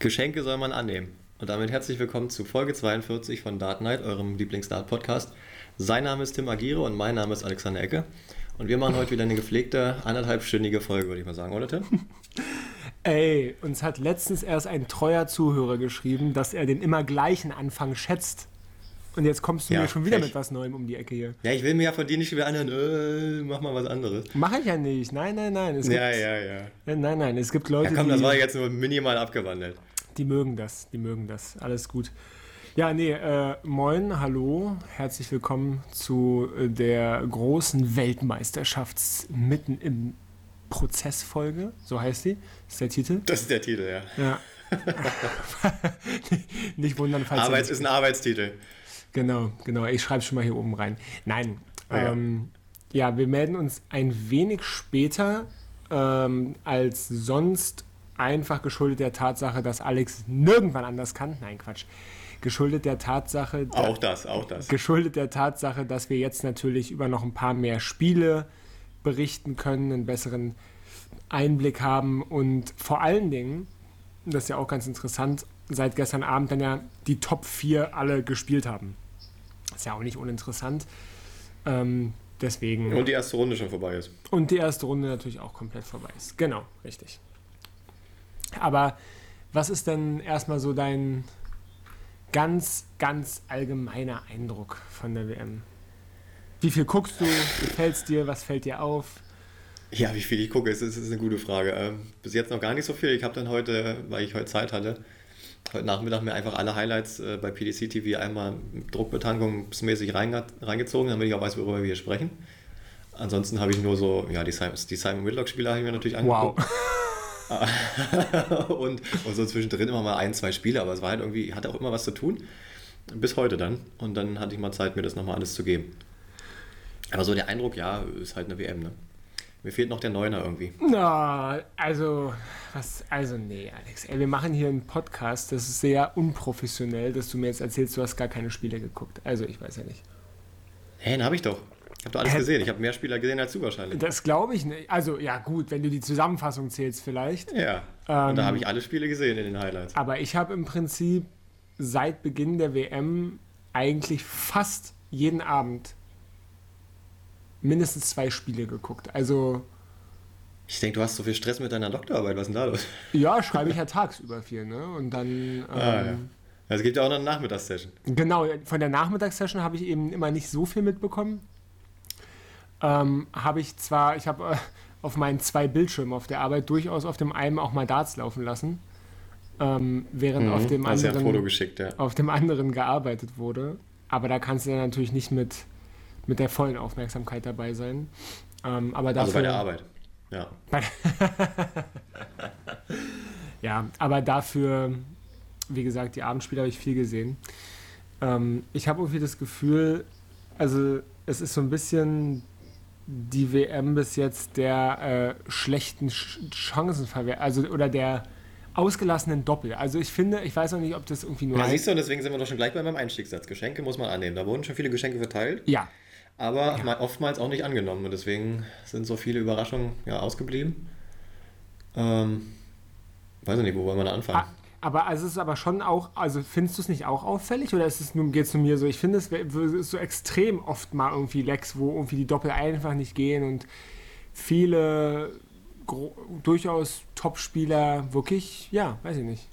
Geschenke soll man annehmen. Und damit herzlich willkommen zu Folge 42 von Dart Night, eurem Lieblings-Dart-Podcast. Sein Name ist Tim Agire und mein Name ist Alexander Ecke. Und wir machen heute wieder eine gepflegte, anderthalbstündige Folge, würde ich mal sagen, oder Tim? Ey, uns hat letztens erst ein treuer Zuhörer geschrieben, dass er den immer gleichen Anfang schätzt. Und jetzt kommst du Ja, mir schon wieder frech. mit was Neuem um die Ecke hier. Ja, ich will mir ja von dir nicht wieder anhören, äh, mach mal was anderes. Mache ich ja nicht. Nein, nein, nein. Es Ja, gibt, ja, ja. Nein, nein. Es gibt Leute, Ja, komm, die, das war jetzt nur minimal abgewandelt. die mögen das. Die mögen das. Alles gut. Ja, nee, äh, moin, hallo. Herzlich willkommen zu äh, der großen Weltmeisterschafts mitten im Prozessfolge. So heißt sie. ist der Titel. Das ist der Titel, ja. Ja. nicht wundern, falls Arbeits nicht- ist ein Arbeitstitel. Genau, genau. Ich schreibe schon mal hier oben rein. Nein. Ah, ja. ähm, ja, wir melden uns ein wenig später ähm, als sonst einfach geschuldet der Tatsache, dass Alex nirgendwann anders kann. Nein, Quatsch. Geschuldet der Tatsache, da- Auch das, auch das. geschuldet der Tatsache, dass wir jetzt natürlich über noch ein paar mehr Spiele berichten können, einen besseren Einblick haben und vor allen Dingen, das ist ja auch ganz interessant, seit gestern Abend dann ja die Top 4 alle gespielt haben. Ist ja auch nicht uninteressant. Ähm, deswegen. Und die erste Runde schon vorbei ist. Und die erste Runde natürlich auch komplett vorbei ist. Genau, richtig. Aber was ist denn erstmal so dein ganz, ganz allgemeiner Eindruck von der WM? Wie viel guckst du? Gefällt es dir? Was fällt dir auf? Ja, wie viel ich gucke, ist, ist, ist eine gute Frage. Ähm, bis jetzt noch gar nicht so viel. Ich habe dann heute, weil ich heute Zeit hatte, heute Nachmittag mir einfach alle Highlights äh, bei PDC TV einmal druckbetankungsmäßig reinge reingezogen, damit ich auch weiß, worüber wir hier sprechen. Ansonsten habe ich nur so, ja, die, Simon- die Simon Whitlock-Spiele habe ich mir natürlich Wow. angeguckt. und, und so zwischendrin immer mal ein, zwei Spiele, aber es war halt irgendwie, hatte auch immer was zu tun. Bis heute dann. Und dann hatte ich mal Zeit, mir das nochmal alles zu geben. Aber so der Eindruck, ja, ist halt eine WM, ne? Mir fehlt noch der Neuner irgendwie. Na, also, was, also nee, Alex. Ey, wir machen hier einen Podcast, das ist sehr unprofessionell, dass du mir jetzt erzählst, du hast gar keine Spiele geguckt. Also, ich weiß ja nicht. Hä, den habe ich doch. Ich habe doch alles Hä? gesehen. Ich habe mehr Spieler gesehen als du wahrscheinlich. Das glaube ich nicht. Also, ja, gut, wenn du die Zusammenfassung zählst, vielleicht. Ja. Ähm, Und da habe ich alle Spiele gesehen in den Highlights. Aber ich habe im Prinzip seit Beginn der WM eigentlich fast jeden Abend mindestens zwei Spiele geguckt. Also, Ich denke, du hast so viel Stress mit deiner Doktorarbeit. Was ist denn da los? ja, schreibe ich ja tagsüber viel, ne? Und dann. Ähm, Ah, ja. Also es gibt ja auch noch eine Nachmittagssession. Genau, von der Nachmittagssession habe ich eben immer nicht so viel mitbekommen. Ähm, habe ich zwar, ich habe äh, auf meinen zwei Bildschirmen auf der Arbeit durchaus auf dem einen auch mal Darts laufen lassen, ähm, während auf dem Mhm. Hast ja Foto anderen geschickt, ja. auf dem anderen gearbeitet wurde. Aber da kannst du dann natürlich nicht mit, mit der vollen Aufmerksamkeit dabei sein. Ähm, aber dafür, Also bei der Arbeit. Ja. Ja, aber dafür, wie gesagt, die Abendspiele habe ich viel gesehen. Ähm, ich habe irgendwie das Gefühl, also es ist so ein bisschen die WM bis jetzt der äh, schlechten Ch Chancenverwertung, also oder der ausgelassenen Doppel. Also ich finde, ich weiß noch nicht, ob das irgendwie nur Ja, siehst du, und deswegen sind wir doch schon gleich bei meinem Einstiegssatz. Geschenke muss man annehmen. Da wurden schon viele Geschenke verteilt, ja, aber mal- oftmals auch nicht angenommen. Und deswegen sind so viele Überraschungen ja, ausgeblieben. Ähm, weiß ich nicht, wo wollen wir da anfangen? Ah, Aber also es ist aber schon auch, also findest du es nicht auch auffällig oder ist es nur, geht es nur mir so? Ich finde es ist so extrem oft mal irgendwie Lecks, wo irgendwie die Doppel einfach nicht gehen und viele durchaus Top-Spieler wirklich, ja, weiß ich nicht,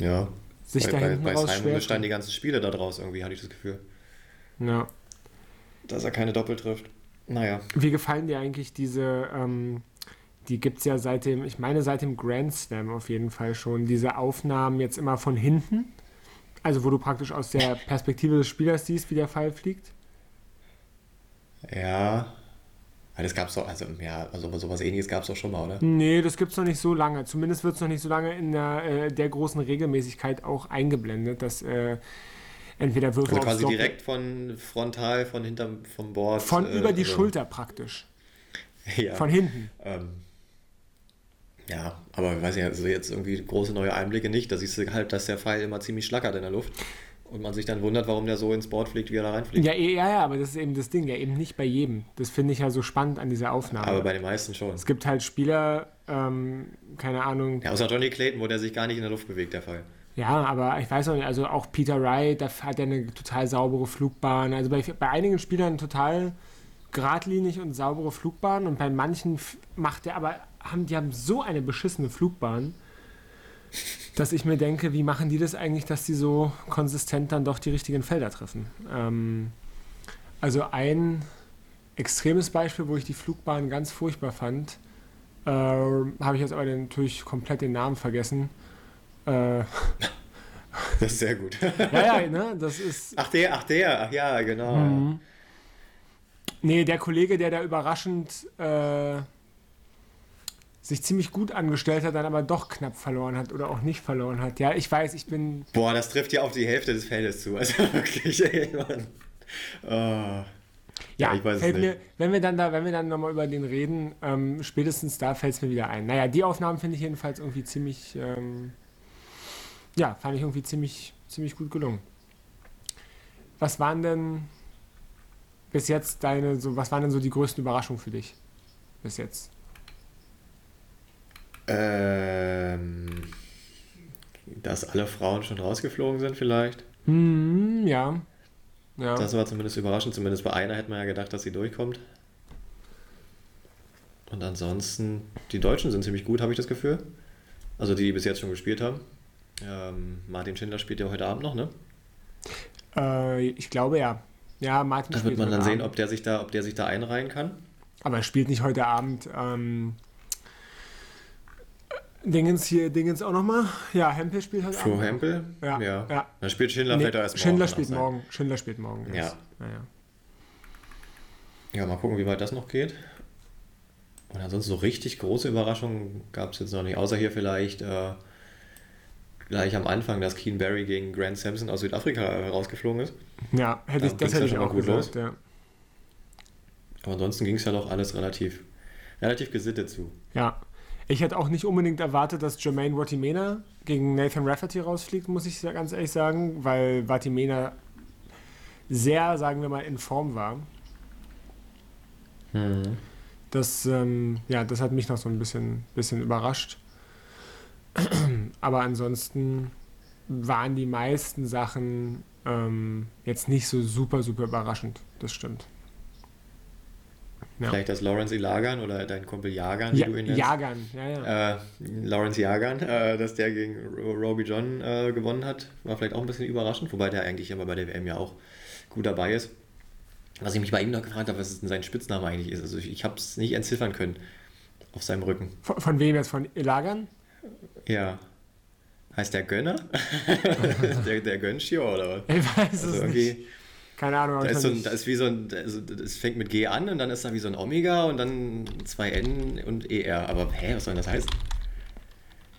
Ja. sich bei, da bei, hinten bei raus Simon bestanden die ganzen Spiele da draus irgendwie, hatte ich das Gefühl. Ja. Dass er keine Doppel trifft. Naja. Wie gefallen dir eigentlich diese, ähm, die gibt es ja seit dem, ich meine seit dem Grand Slam auf jeden Fall schon, diese Aufnahmen jetzt immer von hinten? Also wo du praktisch aus der Perspektive des Spielers siehst, wie der Pfeil fliegt? Ja. Das gab's doch, also ja, also sowas ähnliches gab es doch schon mal, oder? Nee, das gibt es noch nicht so lange. Zumindest wird es noch nicht so lange in der, äh, der großen Regelmäßigkeit auch eingeblendet, dass äh, entweder Würfe Also quasi Doppel- direkt von frontal, von hinterm, vom Board. von äh, über die also- Schulter praktisch. Ja. Von hinten. Ähm, ja, aber ich weiß nicht, also jetzt irgendwie große neue Einblicke nicht. Da siehst du halt, dass der Pfeil immer ziemlich schlackert in der Luft. Und man sich dann wundert, warum der so ins Board fliegt, wie er da reinfliegt. Ja, eh, ja, ja, aber das ist eben das Ding, ja eben nicht bei jedem. Das finde ich ja so spannend an dieser Aufnahme. Aber bei den meisten schon. es gibt halt Spieler, ähm, keine Ahnung, Ja, außer Johnny Clayton, wo der sich gar nicht in der Luft bewegt, der Fall. Ja, aber ich weiß auch nicht, also auch Peter Wright, da hat er eine total saubere Flugbahn. Also bei, bei einigen Spielern total geradlinig und saubere Flugbahn und bei manchen macht er aber, haben, die haben so eine beschissene Flugbahn, dass ich mir denke, wie machen die das eigentlich, dass die so konsistent dann doch die richtigen Felder treffen? Ähm, also ein extremes Beispiel, wo ich die Flugbahn ganz furchtbar fand, äh, habe ich jetzt aber natürlich komplett den Namen vergessen. Äh, Das ist sehr gut. ja, ja, ne, das ist. Ach der, ach der, ach ja, genau. Mhm. Nee, der Kollege, der da überraschend äh, sich ziemlich gut angestellt hat, dann aber doch knapp verloren hat oder auch nicht verloren hat. Ja, ich weiß, ich bin. Boah, das trifft ja auf die Hälfte des Feldes zu. Also wirklich, ey, Mann. Oh. Ja, ich weiß es nicht. Mir, wenn wir dann da, wenn wir dann nochmal über den reden, ähm, spätestens da fällt es mir wieder ein. Naja, die Aufnahmen finde ich jedenfalls irgendwie ziemlich, ähm, ja, fand ich irgendwie ziemlich, ziemlich gut gelungen. Was waren denn bis jetzt deine, so, was waren denn so die größten Überraschungen für dich? Bis jetzt. Ähm, dass alle Frauen schon rausgeflogen sind vielleicht. Hm, ja. Ja. Das war zumindest überraschend. Zumindest bei einer hätte man ja gedacht, dass sie durchkommt. Und ansonsten, die Deutschen sind ziemlich gut, habe ich das Gefühl. Also die, die bis jetzt schon gespielt haben. Ähm, Martin Schindler spielt ja heute Abend noch, ne? Äh, ich glaube ja. Ja, Martin Da wird man dann sehen, Abend. ob der sich da, ob der sich da einreihen kann. Aber er spielt nicht heute Abend. Ähm, Dingens hier, Dingens auch nochmal. Ja, Hempel spielt heute Flo Abend. Hempel? Ja, ja. Dann spielt Schindler Nee, vielleicht erst morgen. Schindler auch spielt morgen. Schindler spielt morgen. Ja. erst. Ja, ja. Ja, mal gucken, wie weit das noch geht. Und ansonsten so richtig große Überraschungen gab es jetzt noch nicht, außer hier vielleicht äh, gleich am Anfang, dass Keen Barry gegen Grant Sampson aus Südafrika äh, rausgeflogen ist. Ja, hätte ich, das ging's ja hätte ich auch gut gesagt. Ja. Aber ansonsten ging es ja doch alles relativ, relativ gesittet zu. ja. Ich hätte auch nicht unbedingt erwartet, dass Jermaine Watimena gegen Nathan Rafferty rausfliegt, muss ich ganz ehrlich sagen, weil Watimena sehr, sagen wir mal, in Form war. Das, ähm, ja, das hat mich noch so ein bisschen, bisschen überrascht. Aber ansonsten waren die meisten Sachen ähm, jetzt nicht so super, super überraschend. Das stimmt. Ja. Vielleicht das Lawrence Ilagan oder dein Kumpel Jagan, wie Ja, du ihn nennst. Jagan, ja, ja. Äh, Lawrence Jagan, äh, dass der gegen Ro- Roby John äh, gewonnen hat, war vielleicht auch ein bisschen überraschend, wobei der eigentlich immer bei der WM ja auch gut dabei ist. Was ich mich bei ihm noch gefragt habe, was denn sein Spitzname eigentlich ist. Also ich, ich habe es nicht entziffern können auf seinem Rücken. Von, von wem jetzt? Von Ilagan? Ja. Heißt der Gönner? der, der Gönschio oder was? Ich weiß Also es irgendwie, nicht. Keine Ahnung. da ist, so ein, da ist wie so ein, also das fängt mit G an und dann ist da wie so ein Omega und dann zwei N und ER. Aber hä, was soll denn das heißen?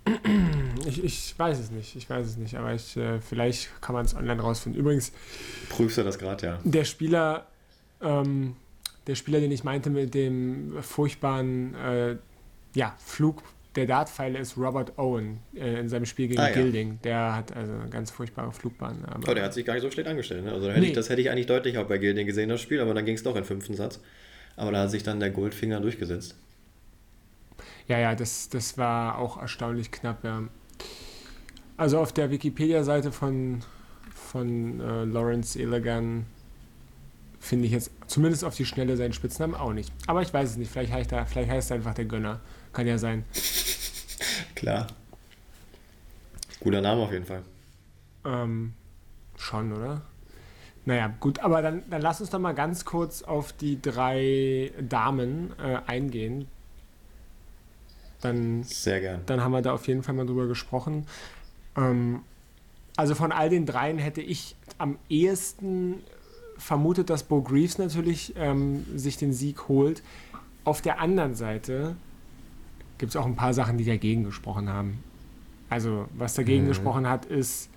ich, ich weiß es nicht. Ich weiß es nicht. Aber ich, äh, vielleicht kann man es online rausfinden. Übrigens, Prüfst du das gerade, ja? der Spieler, ähm, der Spieler, den ich meinte mit dem furchtbaren äh, ja, Flug der Dartpfeile ist Robert Owen äh, in seinem Spiel gegen Ah, ja. Gilding. Der hat also eine ganz furchtbare Flugbahn. Aber Oh, der hat sich gar nicht so schlecht angestellt. Ne? Also hätte Nee. ich, das hätte ich eigentlich deutlich auch bei Gilding gesehen, das Spiel, aber dann ging es doch in fünften Satz. Aber da hat sich dann der Goldfinger durchgesetzt. Ja, ja, das, das war auch erstaunlich knapp, ja. Also auf der Wikipedia-Seite von, von äh, Lawrence Elegant finde ich jetzt zumindest auf die Schnelle seinen Spitznamen auch nicht. Aber ich weiß es nicht, vielleicht heißt er, vielleicht heißt er einfach der Gönner. Kann ja sein. Klar. Guter Name auf jeden Fall. Ähm, schon, oder? Naja, gut, aber dann, dann lass uns doch mal ganz kurz auf die drei Damen äh, eingehen. Dann Sehr gern. dann haben wir da auf jeden Fall mal drüber gesprochen. Ähm, also von all den dreien hätte ich am ehesten vermutet, dass Bo Greaves natürlich ähm, sich den Sieg holt. Auf der anderen Seite gibt es auch ein paar Sachen, die dagegen gesprochen haben. Also was dagegen Mhm. gesprochen hat, ist,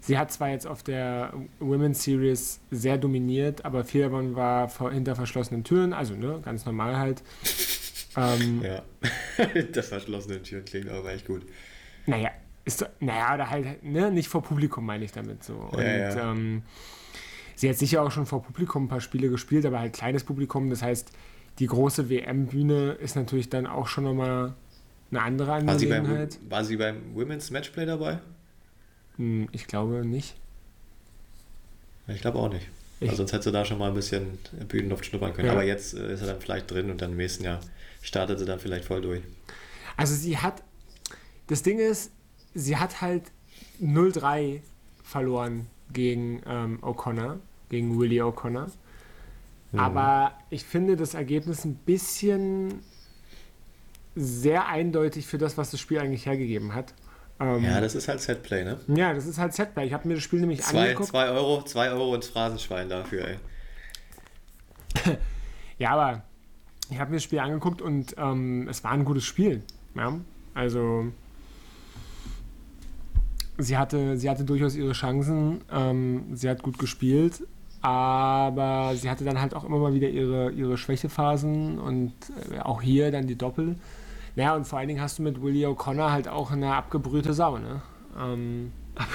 sie hat zwar jetzt auf der Women's Series sehr dominiert, aber viel davon war vor, hinter verschlossenen Türen, also ne, ganz normal halt. ähm, Ja. das verschlossene Tür klingt aber echt gut. Naja, ist, naja, oder halt, ne, nicht vor Publikum meine ich damit so. Und Ja, ja. Ähm, sie hat sicher auch schon vor Publikum ein paar Spiele gespielt, aber halt kleines Publikum. Das heißt, die große WM-Bühne ist natürlich dann auch schon nochmal eine andere War sie, beim, Angelegenheit. war sie beim Women's Matchplay dabei? Hm, Ich glaube nicht. Ich glaube auch nicht. Ich- Also sonst hätte sie da schon mal ein bisschen Bühnenluft schnuppern können. Ja. Aber jetzt äh, ist er dann vielleicht drin und dann im nächsten Jahr startet sie dann vielleicht voll durch. Also sie hat, das Ding ist, sie hat halt 0-3 verloren gegen ähm, O'Connor, gegen Willie O'Connor. Mhm. Aber ich finde das Ergebnis ein bisschen sehr eindeutig für das, was das Spiel eigentlich hergegeben hat. Ähm, Ja, das ist halt Setplay, ne? ja, das ist halt Setplay. Ich habe mir das Spiel nämlich Zwei, angeguckt. zwei Euro, zwei Euro ins Phrasenschwein dafür, ey. Ja, aber ich habe mir das Spiel angeguckt und ähm, es war ein gutes Spiel. Ja? Also sie hatte, sie hatte durchaus ihre Chancen, ähm, sie hat gut gespielt, aber sie hatte dann halt auch immer mal wieder ihre, ihre Schwächephasen und äh, auch hier dann die Doppel. Naja, und vor allen Dingen hast du mit Willie O'Connor halt auch eine abgebrühte Sau, ne? Ähm,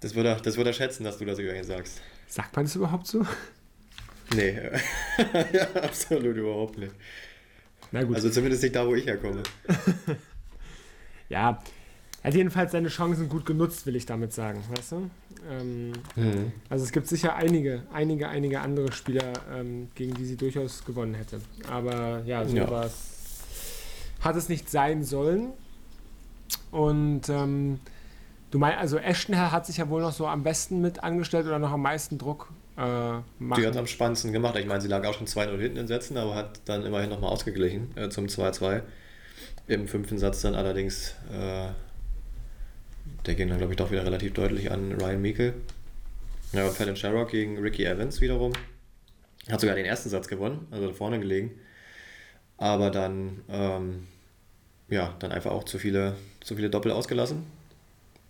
Das würde er, das würde er schätzen, dass du das über ihn sagst. sagt man das überhaupt so? Nee, ja, absolut überhaupt nicht. Na gut. Also zumindest nicht da, wo ich herkomme. Ja, er hat jedenfalls seine Chancen gut genutzt, will ich damit sagen, weißt du? Ähm, Mhm. also es gibt sicher einige, einige, einige andere Spieler, ähm, gegen die sie durchaus gewonnen hätte. Aber ja, so Ja. war es. Hat es nicht sein sollen. Und ähm, du meinst, also Ashton hat sich ja wohl noch so am besten mit angestellt oder noch am meisten Druck äh, machen. Die hat am spannendsten gemacht. Ich meine, sie lag auch schon 2-0 hinten in Sätzen, aber hat dann immerhin nochmal ausgeglichen äh, zum 2-2. Im fünften Satz dann allerdings, äh, der ging dann, glaube ich, doch wieder relativ deutlich an Ryan Meikle. Ja, und Fallon Sherrock gegen Ricky Evans wiederum. Hat sogar den ersten Satz gewonnen, also vorne gelegen. Aber dann, ähm, ja, dann einfach auch zu viele, zu viele Doppel ausgelassen.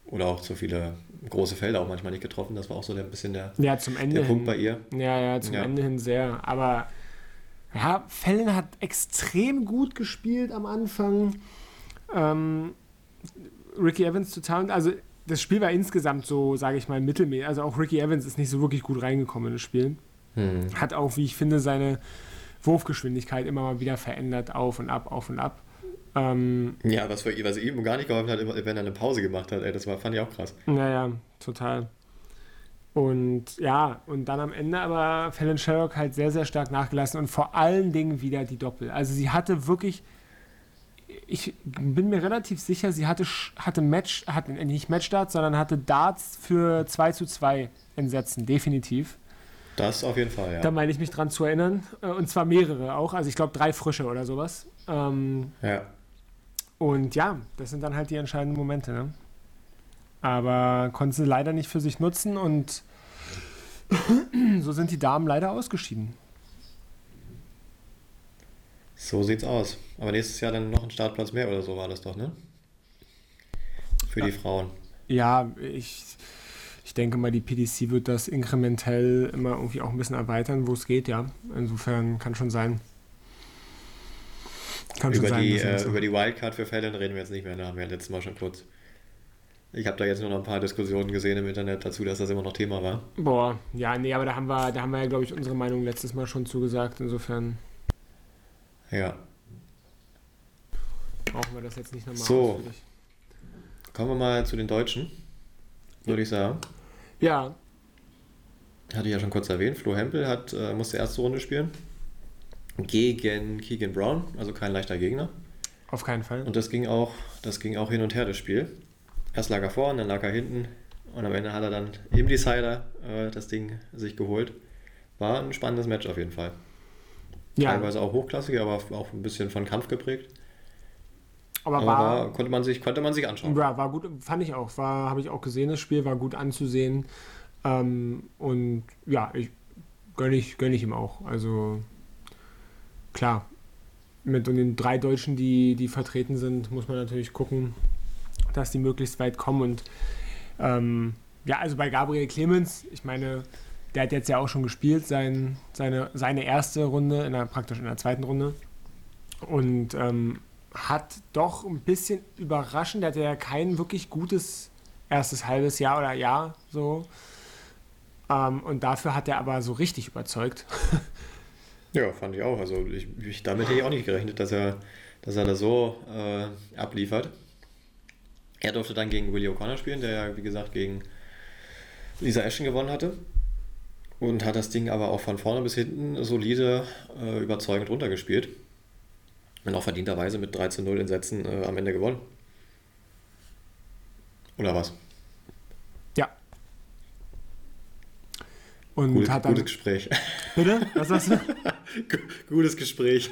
Oder auch zu viele große Felder auch manchmal nicht getroffen. Das war auch so der, ein bisschen der, ja, zum Ende der hin. Punkt bei ihr. Ja, ja, zum Ja. Ende hin sehr. Aber ja, Fallon hat extrem gut gespielt am Anfang. Ähm, Ricky Evans total. Also das Spiel war insgesamt so, sage ich mal, mittelmäßig. Also auch Ricky Evans ist nicht so wirklich gut reingekommen in das Spiel. Hm. Hat auch, wie ich finde, seine Wurfgeschwindigkeit immer mal wieder verändert, auf und ab, auf und ab. Ähm, Ja, was, für, was ihm gar nicht geholfen hat, wenn er eine Pause gemacht hat, ey, das war, fand ich auch krass. Naja, total. Und ja, und dann am Ende aber Fallon Sherrock halt sehr, sehr stark nachgelassen und vor allen Dingen wieder die Doppel. Also sie hatte wirklich, ich bin mir relativ sicher, sie hatte, hatte Match, hatte nicht Matchdarts, sondern hatte Darts für 2 zu 2 in Sätzen, definitiv. Das auf jeden Fall, ja. Da meine ich mich dran zu erinnern. Äh, Und zwar mehrere auch, also ich glaube drei frische oder sowas. Ähm, ja. und ja, das sind dann halt die entscheidenden Momente. Ne? Aber konnten sie leider nicht für sich nutzen und so sind die Damen leider ausgeschieden. So sieht's aus. Aber nächstes Jahr dann noch ein Startplatz mehr oder so war das doch, ne? Für die Frauen. Ja, ich, ich denke mal, die PDC wird das inkrementell immer irgendwie auch ein bisschen erweitern, wo es geht, ja. Insofern kann schon sein. Kann schon Über sein. die, wir äh, über die Wildcard für Fällen reden wir jetzt nicht mehr, da haben wir ja letztes Mal schon kurz. Ich habe da jetzt nur noch ein paar Diskussionen gesehen im Internet dazu, dass das immer noch Thema war. Boah, ja, nee, aber da haben wir, da haben wir ja, glaube ich, unsere Meinung letztes Mal schon zugesagt. Insofern Ja. brauchen wir das jetzt nicht nochmal So. ausführlich. Kommen wir mal zu den Deutschen, würde ich sagen. Ja, Hatte ich ja schon kurz erwähnt. Flo Hempel hat, äh, musste erste Runde spielen. Gegen Keegan Brown, also kein leichter Gegner. auf keinen Fall. Und das ging auch, das ging auch hin und her, das Spiel. Erst lag er vorne, dann lag er hinten und am Ende hat er dann im Decider äh, das Ding sich geholt. War ein spannendes Match auf jeden Fall. Ja, Teilweise auch hochklassig, aber auch ein bisschen von Kampf geprägt. aber, Aber war, war, konnte, man sich, konnte man sich anschauen. Ja, war gut, fand ich auch. War, habe ich auch gesehen, das Spiel, war gut anzusehen. Ähm, und ja, ich gönne ich, gönn ich ihm auch. Also klar, mit den drei Deutschen, die, die vertreten sind, muss man natürlich gucken, dass die möglichst weit kommen. Und ähm, ja, also bei Gabriel Clemens, ich meine, der hat jetzt ja auch schon gespielt, sein, seine, seine erste Runde, in der, praktisch in der zweiten Runde. Und ähm, hat doch ein bisschen überraschend, der hatte ja kein wirklich gutes erstes halbes Jahr oder Jahr so. Ähm, und dafür hat er aber so richtig überzeugt. ja, fand ich auch. Also ich, ich damit hätte ich auch nicht gerechnet, dass er, dass er da so äh, abliefert. Er durfte dann gegen Willie O'Connor spielen, der ja, wie gesagt, gegen Lisa Ashton gewonnen hatte. Und hat das Ding aber auch von vorne bis hinten solide, äh, überzeugend runtergespielt. Und auch verdienterweise mit 3 zu 0 in Sätzen äh, am Ende gewonnen. Oder was? Ja. Und Gut, hat dann, gutes Gespräch. Bitte? Was sagst du? gutes Gespräch.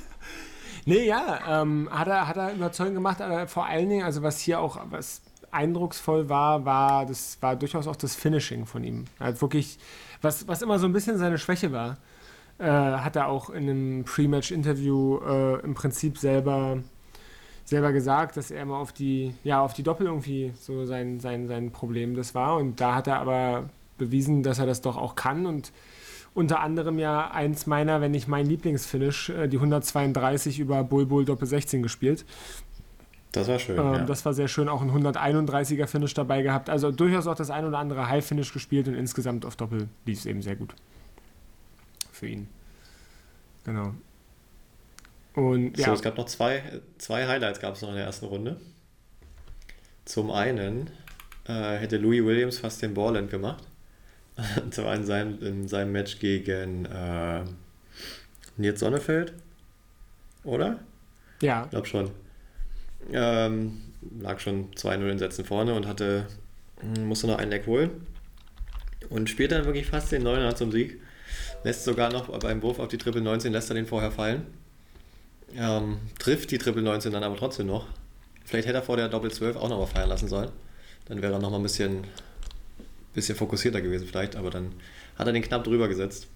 nee, ja, ähm, hat, er, hat er überzeugend gemacht, aber vor allen Dingen, also was hier auch was eindrucksvoll war, war, das war durchaus auch das Finishing von ihm. Er wirklich, was, was immer so ein bisschen seine Schwäche war, äh, hat er auch in einem Pre-Match-Interview äh, im Prinzip selber selber gesagt, dass er immer auf die, ja, auf die Doppel irgendwie so sein, sein, sein Problem das war. Und da hat er aber bewiesen, dass er das doch auch kann und unter anderem ja eins meiner, wenn nicht mein Lieblingsfinish, äh, die 132 über Bull Bull Doppel 16 gespielt. Das war schön. Ähm, ja. Das war sehr schön, auch ein 131er Finish dabei gehabt. Also durchaus auch das ein oder andere High Finish gespielt und insgesamt auf Doppel lief es eben sehr gut. Für ihn. Genau. Und so, ja. es gab noch zwei, zwei Highlights gab es noch in der ersten Runde. Zum einen äh, hätte Louis Williams fast den Borland gemacht. Und zwar in seinem, in seinem Match gegen äh, Nils Sonnefeld. Oder? Ja. Ich glaube schon. Ähm, lag schon 2-0 in Sätzen vorne und hatte, musste noch einen Leck holen. Und spielt dann wirklich fast den Neuner zum Sieg. Lässt sogar noch beim Wurf auf die Triple 19, lässt er den vorher fallen. Ähm, trifft die Triple 19 dann aber trotzdem noch. Vielleicht hätte er vor der Doppel 12 auch noch mal feiern lassen sollen. Dann wäre er noch mal ein bisschen, bisschen fokussierter gewesen vielleicht, aber dann hat er den knapp drüber gesetzt.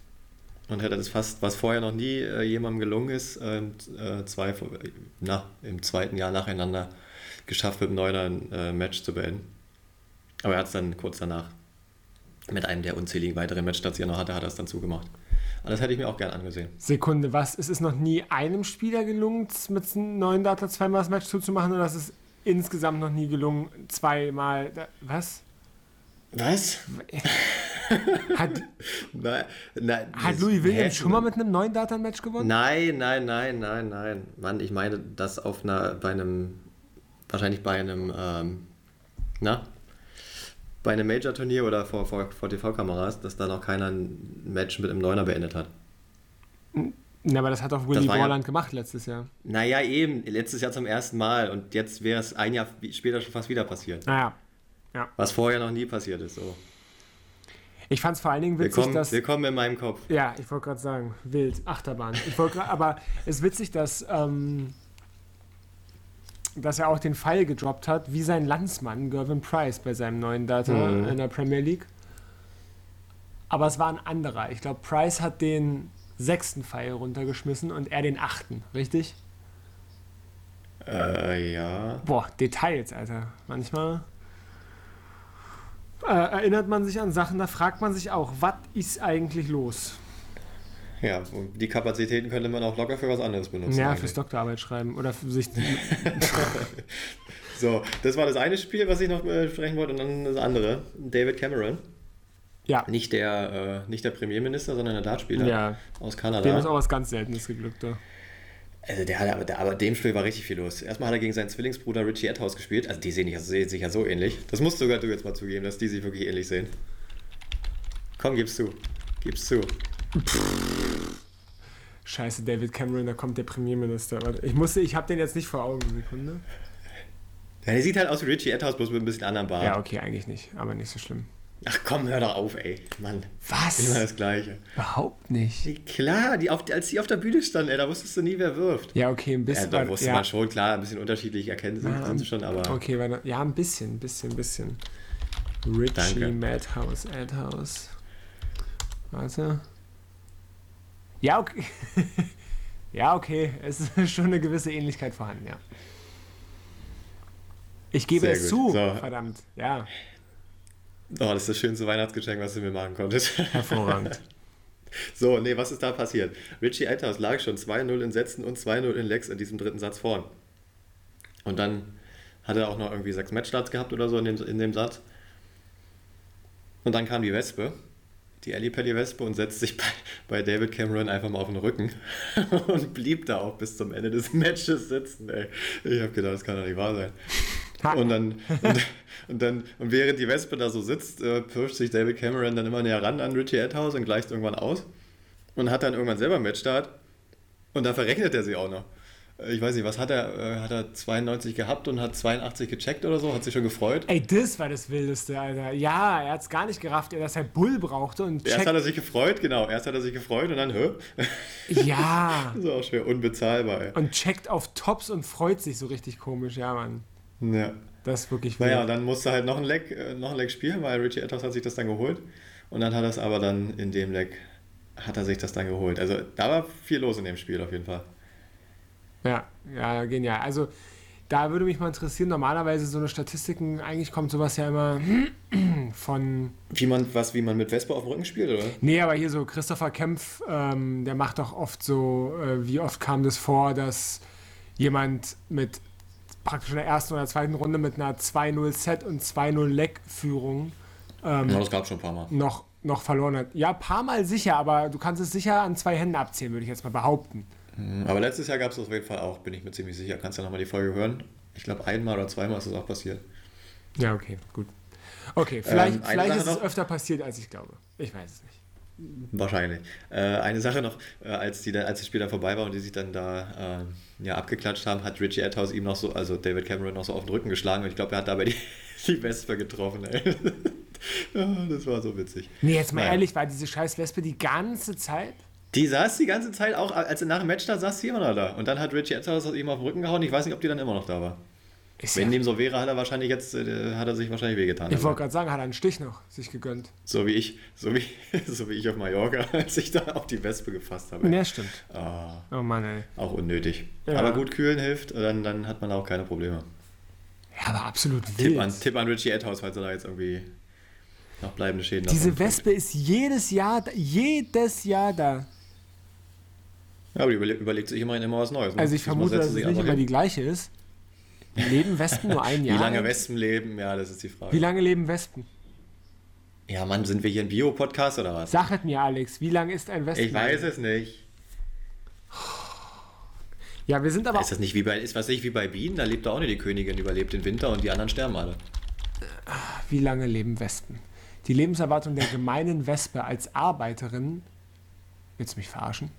Und hätte das fast, was vorher noch nie äh, jemandem gelungen ist, äh, zwei, na, im zweiten Jahr nacheinander geschafft, mit dem Neuner ein äh, Match zu beenden. Aber er hat es dann kurz danach mit einem der unzähligen weiteren Matchstarts, die er noch hatte, hat er es dann zugemacht. Und das hätte ich mir auch gern angesehen. Sekunde, was? Es ist noch nie einem Spieler gelungen, mit einem neuen Data zweimal das Match zuzumachen oder ist es insgesamt noch nie gelungen, zweimal. Was? Was? Hat, nein, nein, hat Louis Williams schon mal mit einem neuen Data ein Match gewonnen? Nein, nein, nein, nein, nein. Mann, ich meine, das auf einer, bei einem, wahrscheinlich bei einem, ähm, na, bei einem Major-Turnier oder vor, vor, vor TV-Kameras, dass da noch keiner ein Match mit einem Neuner beendet hat. Na, aber das hat auch Willy Borland ja, gemacht letztes Jahr. Naja, eben, letztes Jahr zum ersten Mal und jetzt wäre es ein Jahr später schon fast wieder passiert. Naja. Ja. Was vorher noch nie passiert ist, so. Ich fand es vor allen Dingen witzig, willkommen, dass. Willkommen in meinem Kopf. Ja, ich wollte gerade sagen, wild, Achterbahn. Ich wollte aber es ist witzig, dass, ähm, dass er auch den Pfeil gedroppt hat, wie sein Landsmann Gervin Price bei seinem neuen Data mhm. in der Premier League. Aber es war ein anderer. Ich glaube, Price hat den sechsten Pfeil runtergeschmissen und er den achten, richtig? Äh, ja. Boah, Details, Alter. Manchmal äh, erinnert man sich an Sachen, da fragt man sich auch, was ist eigentlich los? Ja, und die Kapazitäten könnte man auch locker für was anderes benutzen. Ja, eigentlich. fürs Doktorarbeit schreiben oder für sich. so, das war das eine Spiel, was ich noch besprechen wollte, und dann das andere. David Cameron. Ja. Nicht der, äh, nicht der Premierminister, sondern der Dartspieler ja. aus Kanada. Dem ist auch was ganz Seltenes geglückt, da. Also der hat aber, aber dem Spiel war richtig viel los. Erstmal hat er gegen seinen Zwillingsbruder Richie Edhouse gespielt. Also die sehen, nicht, sehen sich ja so ähnlich. Das musst sogar du jetzt mal zugeben, dass die sich wirklich ähnlich sehen. Komm, gib's zu. Gib's zu. Scheiße, David Cameron, da kommt der Premierminister. Ich musste, ich hab den jetzt nicht vor Augen. Sekunde. Ja, der sieht halt aus wie Richie Edhouse, bloß mit ein bisschen anderen Bart. Ja, okay, eigentlich nicht, aber nicht so schlimm. Ach komm, hör doch auf, ey. Mann. Was? Immer das Gleiche. Überhaupt nicht. Klar, die auf, als die auf der Bühne standen, ey, da wusstest du nie, wer wirft. Ja, okay, ein bisschen. Ja, da wusste ja. man schon, klar, ein bisschen unterschiedlich erkennen sind, ja, sind sie schon, aber. Okay, warte. Ja, ein bisschen, ein bisschen, ein bisschen. Richie Danke. Madhouse, Adhouse. Warte. Ja, okay. ja, okay. Es ist schon eine gewisse Ähnlichkeit vorhanden, ja. Ich gebe Sehr es gut. zu, So. verdammt. Ja, Oh, das ist das schönste Weihnachtsgeschenk, was du mir machen konntest. hervorragend. So, nee, was ist da passiert? Richie Etters lag schon 2-0 in Sätzen und 2-0 in Lecks in diesem dritten Satz vorn. Und dann hat er auch noch irgendwie sechs Matchstarts gehabt oder so in dem, in dem Satz. Und dann kam die Wespe, die Ellie Pelli Wespe, und setzte sich bei, bei David Cameron einfach mal auf den Rücken und blieb da auch bis zum Ende des Matches sitzen. Ey. Ich habe gedacht, das kann doch nicht wahr sein. Und dann, und, und, dann, und während die Wespe da so sitzt, äh, pirscht sich David Cameron dann immer näher ran an Richie Edhouse und gleicht irgendwann aus. Und hat dann irgendwann selber Matchstart. Und da verrechnet er sie auch noch. Ich weiß nicht, was hat er? Äh, Hat er 92 gehabt und hat 82 gecheckt oder so? Hat sich schon gefreut? Ey, das war das Wildeste, Alter. Ja, er hat es gar nicht gerafft, dass er Bull brauchte und Erst checkt. hat er sich gefreut, genau. Erst hat er sich gefreut und dann, hä? Ja. Das ist auch schön unbezahlbar. Ey. Und checkt auf Tops und freut sich so richtig komisch. Ja, Mann. Ja. Das ist wirklich. Naja, dann musste halt noch ein Leck, äh, noch ein Leck spielen, weil Richie Edhouse hat sich das dann geholt. Und dann hat er es aber dann in dem Leck, hat er sich das dann geholt. Also da war viel los in dem Spiel auf jeden Fall. Ja, ja, genial. Also da würde mich mal interessieren, normalerweise so eine Statistiken, eigentlich kommt sowas ja immer von. Wie man, was, wie man mit Vespa auf dem Rücken spielt, oder? Nee, aber hier so Christopher Kempf, ähm, der macht doch oft so, äh, wie oft kam das vor, dass jemand mit praktisch in der ersten oder zweiten Runde mit einer 2-0 Set und 2-0 Leck-Führung ähm, Ja, das gab es schon ein paar Mal. noch, noch verloren hat. Ja, paar Mal sicher, aber du kannst es sicher an zwei Händen abzählen, würde ich jetzt mal behaupten. Mhm, Aber letztes Jahr gab es das auf jeden Fall auch, bin ich mir ziemlich sicher. Kannst ja nochmal die Folge hören. Ich glaube, einmal oder zweimal ist das auch passiert. Ja, okay, gut. Okay, vielleicht, Ähm, vielleicht ist es noch. öfter passiert, als ich glaube. Ich weiß es nicht. Wahrscheinlich. Äh, eine Sache noch, äh, als, die dann, als das Spiel dann vorbei war und die sich dann da äh, ja, abgeklatscht haben, hat Richie Edhouse ihm noch so, also David Cameron noch so auf den Rücken geschlagen und ich glaube, er hat dabei die, die Wespe getroffen. Ey. Das war so witzig. Nee, jetzt mal Naja. ehrlich, war diese scheiß Wespe die ganze Zeit? Die saß die ganze Zeit auch, als er nach dem Match da saß, sie immer noch da. Und dann hat Richie Edhouse ihm auf den Rücken gehauen. Ich weiß nicht, ob die dann immer noch da war. Ist Wenn ja, dem so wäre, hat er wahrscheinlich jetzt, äh, hat er sich wahrscheinlich wehgetan. ich Also, wollte gerade sagen, hat er einen Stich noch sich gegönnt. so wie ich, so wie, so wie ich auf Mallorca, als ich da auf die Wespe gefasst habe. Ja, stimmt. Ah, Oh Mann, ey. auch unnötig. Ja. Aber gut kühlen hilft, dann, dann hat man auch keine Probleme. Ja, aber absolut Tipp wild. an, Tipp an Richie Edhouse, falls er da jetzt irgendwie noch bleibende Schäden Diese davon Wespe ist jedes Jahr, da, jedes Jahr da. Ja, aber die überle überlegt sich immerhin immer was Neues. ne? Also ich vermute, dass es nicht immer die gleiche ist. Leben Wespen nur ein Wie Jahr? lange alt? Wespen leben, ja, das ist die Frage. Wie lange leben Wespen? Ja, Mann, sind wir hier ein Bio-Podcast oder was? Sag es mir, Alex, wie lang ist ein Wespen? Ich weiß es nicht. Ja, wir sind aber Ist das nicht wie bei, ist was nicht wie bei Bienen? Da lebt auch nur die Königin, überlebt den Winter und die anderen sterben alle. Wie lange leben Wespen? Die Lebenserwartung der gemeinen Wespe als Arbeiterin, willst du mich verarschen,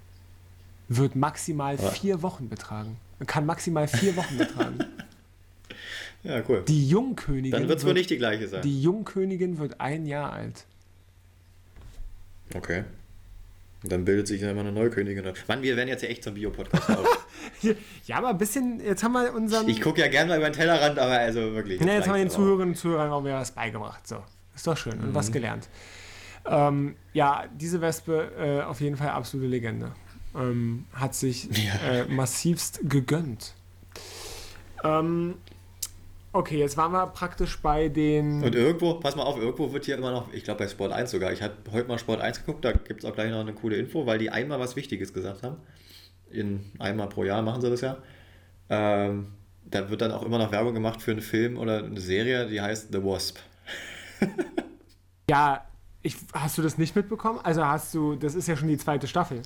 wird maximal Aber- vier Wochen betragen. Kann maximal vier Wochen betragen. Ja, cool. Die Jungkönigin, Dann wird es wohl nicht die gleiche sein. die Jungkönigin wird ein Jahr alt. Okay. Und dann bildet sich dann immer eine neue Königin. Mann, wir werden jetzt ja echt zum Bio-Podcast auf. Ja, aber ein bisschen, jetzt haben wir unseren. Ich gucke ja gerne mal über den Tellerrand, aber also wirklich. Ja, jetzt haben wir den. Zuhörerinnen und Zuhörern auch wieder was beigebracht. So, ist doch schön und Mhm. was gelernt. Ähm, ja, diese Wespe äh, auf jeden Fall absolute Legende. Ähm, hat sich Ja. äh, massivst gegönnt. Ähm, okay, jetzt waren wir praktisch bei den. Und irgendwo, pass mal auf, irgendwo wird hier immer noch, ich glaube bei Sport 1 sogar, ich habe heute mal Sport 1 geguckt, da gibt es auch gleich noch eine coole Info, weil die einmal was Wichtiges gesagt haben. In einmal pro Jahr machen sie das ja. Ähm, da wird dann auch immer noch Werbung gemacht für einen Film oder eine Serie, die heißt The Wasp. ja, ich, hast du das nicht mitbekommen? Also hast du, das ist ja schon die zweite Staffel.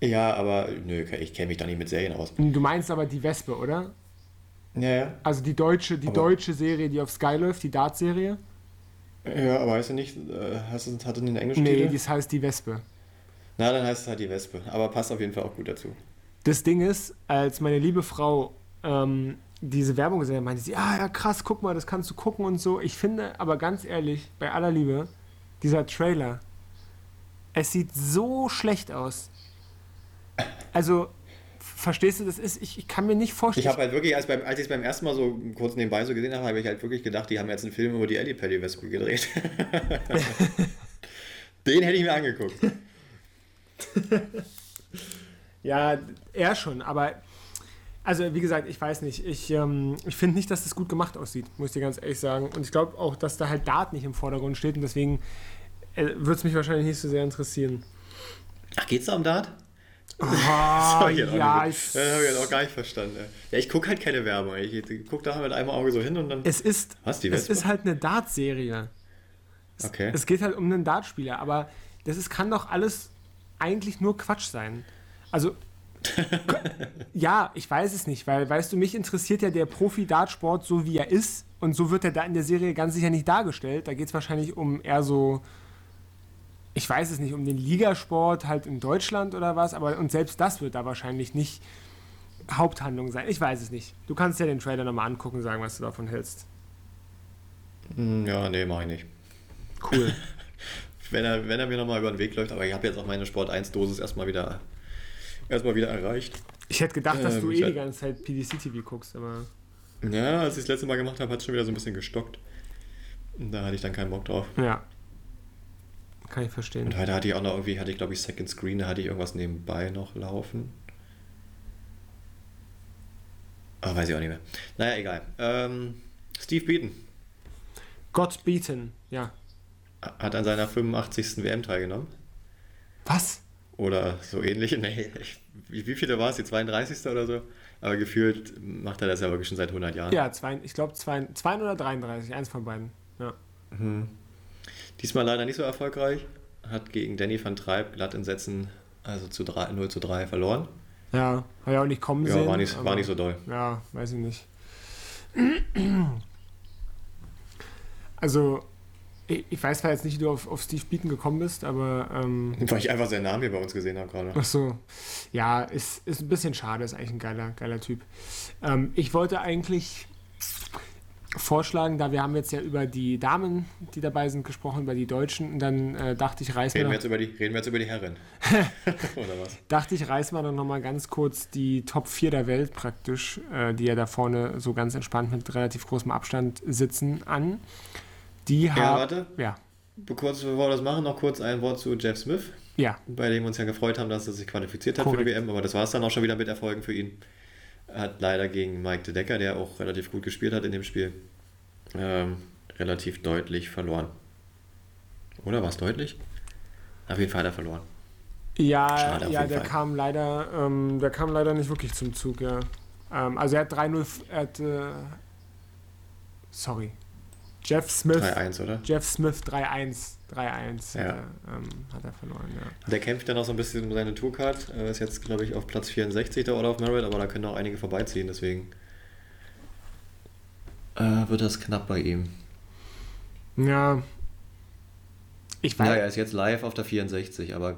Ja, aber nö, ich kenne mich da nicht mit Serien aus. Du meinst aber die Wespe, oder? Ja, ja. Also die deutsche, die Aber- deutsche Serie, die auf Sky läuft, die Dart-Serie? Ja, aber heißt du nicht, äh, hast du, hat den englischen Nee, Titel? das heißt die Wespe. Na, dann heißt es halt die Wespe. Aber passt auf jeden Fall auch gut dazu. Das Ding ist, als meine liebe Frau ähm, diese Werbung gesehen hat, meinte sie, ah ja krass, guck mal, das kannst du gucken und so. Ich finde aber ganz ehrlich, bei aller Liebe, dieser Trailer, es sieht so schlecht aus. Also, verstehst du, das ist, ich, ich kann mir nicht vorstellen. Ich habe halt wirklich, als, beim, als ich es beim ersten Mal so kurz nebenbei so gesehen habe, habe ich halt wirklich gedacht, die haben jetzt einen Film über die Ellie Pelli Wespe gedreht. Den hätte ich mir angeguckt. Ja, er schon, aber also wie gesagt, ich weiß nicht. Ich, ähm, ich finde nicht, dass das gut gemacht aussieht, muss ich dir ganz ehrlich sagen. Und ich glaube auch, dass da halt Dart nicht im Vordergrund steht und deswegen äh, würde es mich wahrscheinlich nicht so sehr interessieren. Ach, geht's da um Dart? Oh, Das ich ja, nicht- es, das habe ich jetzt auch gar nicht verstanden. Ja, ich gucke halt keine Werbung. Ich gucke da mit einem Auge so hin und dann. es ist, Was, die es Vespa? ist halt eine Dart-Serie. Okay. Es geht halt um einen Dartspieler, aber das ist, kann doch alles eigentlich nur Quatsch sein. Also, ja, ich weiß es nicht, weil, weißt du, mich interessiert ja der Profi-Dartsport so, wie er ist. Und so wird er da in der Serie ganz sicher nicht dargestellt. Da geht es wahrscheinlich um eher so, ich weiß es nicht, um den Ligasport halt in Deutschland oder was. Aber und selbst das wird da wahrscheinlich nicht Haupthandlung sein. Ich weiß es nicht. Du kannst ja den Trailer nochmal angucken und sagen, was du davon hältst. Hm, Ja, nee, mach ich nicht. Cool. Wenn er, wenn er mir nochmal über den Weg läuft, aber ich habe jetzt auch meine Sport 1-Dosis erstmal wieder, erstmal wieder erreicht. Ich hätte gedacht, dass Ähm, du eh die ganze Zeit PDC-TV guckst, aber. Ja, als ich das letzte Mal gemacht habe, hat es schon wieder so ein bisschen gestockt. Und da hatte ich dann keinen Bock drauf. Ja. Kann ich verstehen. Und heute hatte ich auch noch irgendwie, hatte ich glaube ich Second Screen, da hatte ich irgendwas nebenbei noch laufen. Ah, weiß ich auch nicht mehr. Naja, egal. Ähm, Steve Beaton Gott beaten, ja. hat an seiner 85. WM teilgenommen. Was? Oder so ähnlich. Nee, ich, wie, viele war es? Die 32. oder so? Aber gefühlt macht er das ja wirklich schon seit 100 Jahren. Ja, zwei, ich glaube 2 oder 33, eins von beiden. Ja. Mhm. Diesmal leider nicht so erfolgreich. Hat gegen Danny van Treib glatt in Sätzen, also zu 3, 0 zu 3 verloren. Ja, habe ich auch nicht kommen Ja, sehen. war nicht, aber- war nicht so doll. Ja, weiß ich nicht. Also, ich, ich weiß zwar jetzt nicht, wie du auf, auf Steve Beaton gekommen bist, aber. Ähm, Weil ich einfach seinen Namen hier bei uns gesehen habe gerade. Ach so. Ja, ist, ist ein bisschen schade, ist eigentlich ein geiler, geiler Typ. Ähm, ich wollte eigentlich vorschlagen, da wir haben jetzt ja über die Damen, die dabei sind, gesprochen, über die Deutschen, und dann äh, dachte ich, reiß Reden wir, mal, jetzt über die, reden wir jetzt über die Herren. Oder was? dachte ich, reiß mal dann nochmal ganz kurz die Top 4 der Welt praktisch, äh, die ja da vorne so ganz entspannt mit relativ großem Abstand sitzen, an. Die Ja, haben. warte. Ja, Kurz bevor wir das machen, noch kurz ein Wort zu Jeff Smith, ja, bei dem wir uns ja gefreut haben, dass er sich qualifiziert hat für Korrekt. die WM. Aber das war es dann auch schon wieder mit Erfolgen für ihn. Hat leider gegen Mike de Decker, der auch relativ gut gespielt hat in dem Spiel, ähm, relativ deutlich verloren. Oder war es deutlich? Auf jeden Fall hat er verloren. Ja, Schade ja der Fall. kam leider, ähm, der kam leider nicht wirklich zum Zug, ja. Ähm, also er hat 3-0, f- er hat, äh, sorry, Jeff Smith, 3-1, oder? Jeff Smith 3-1, 3-1 Ja. hat, er, ähm, hat er verloren, ja. Der kämpft dann auch so ein bisschen um seine Tourcard. Er ist jetzt, glaube ich, auf Platz 64 der Order of Merit, aber da können auch einige vorbeiziehen, deswegen äh, wird das knapp bei ihm. Ja, ich weiß, Ja, er ist jetzt live auf der 64, aber.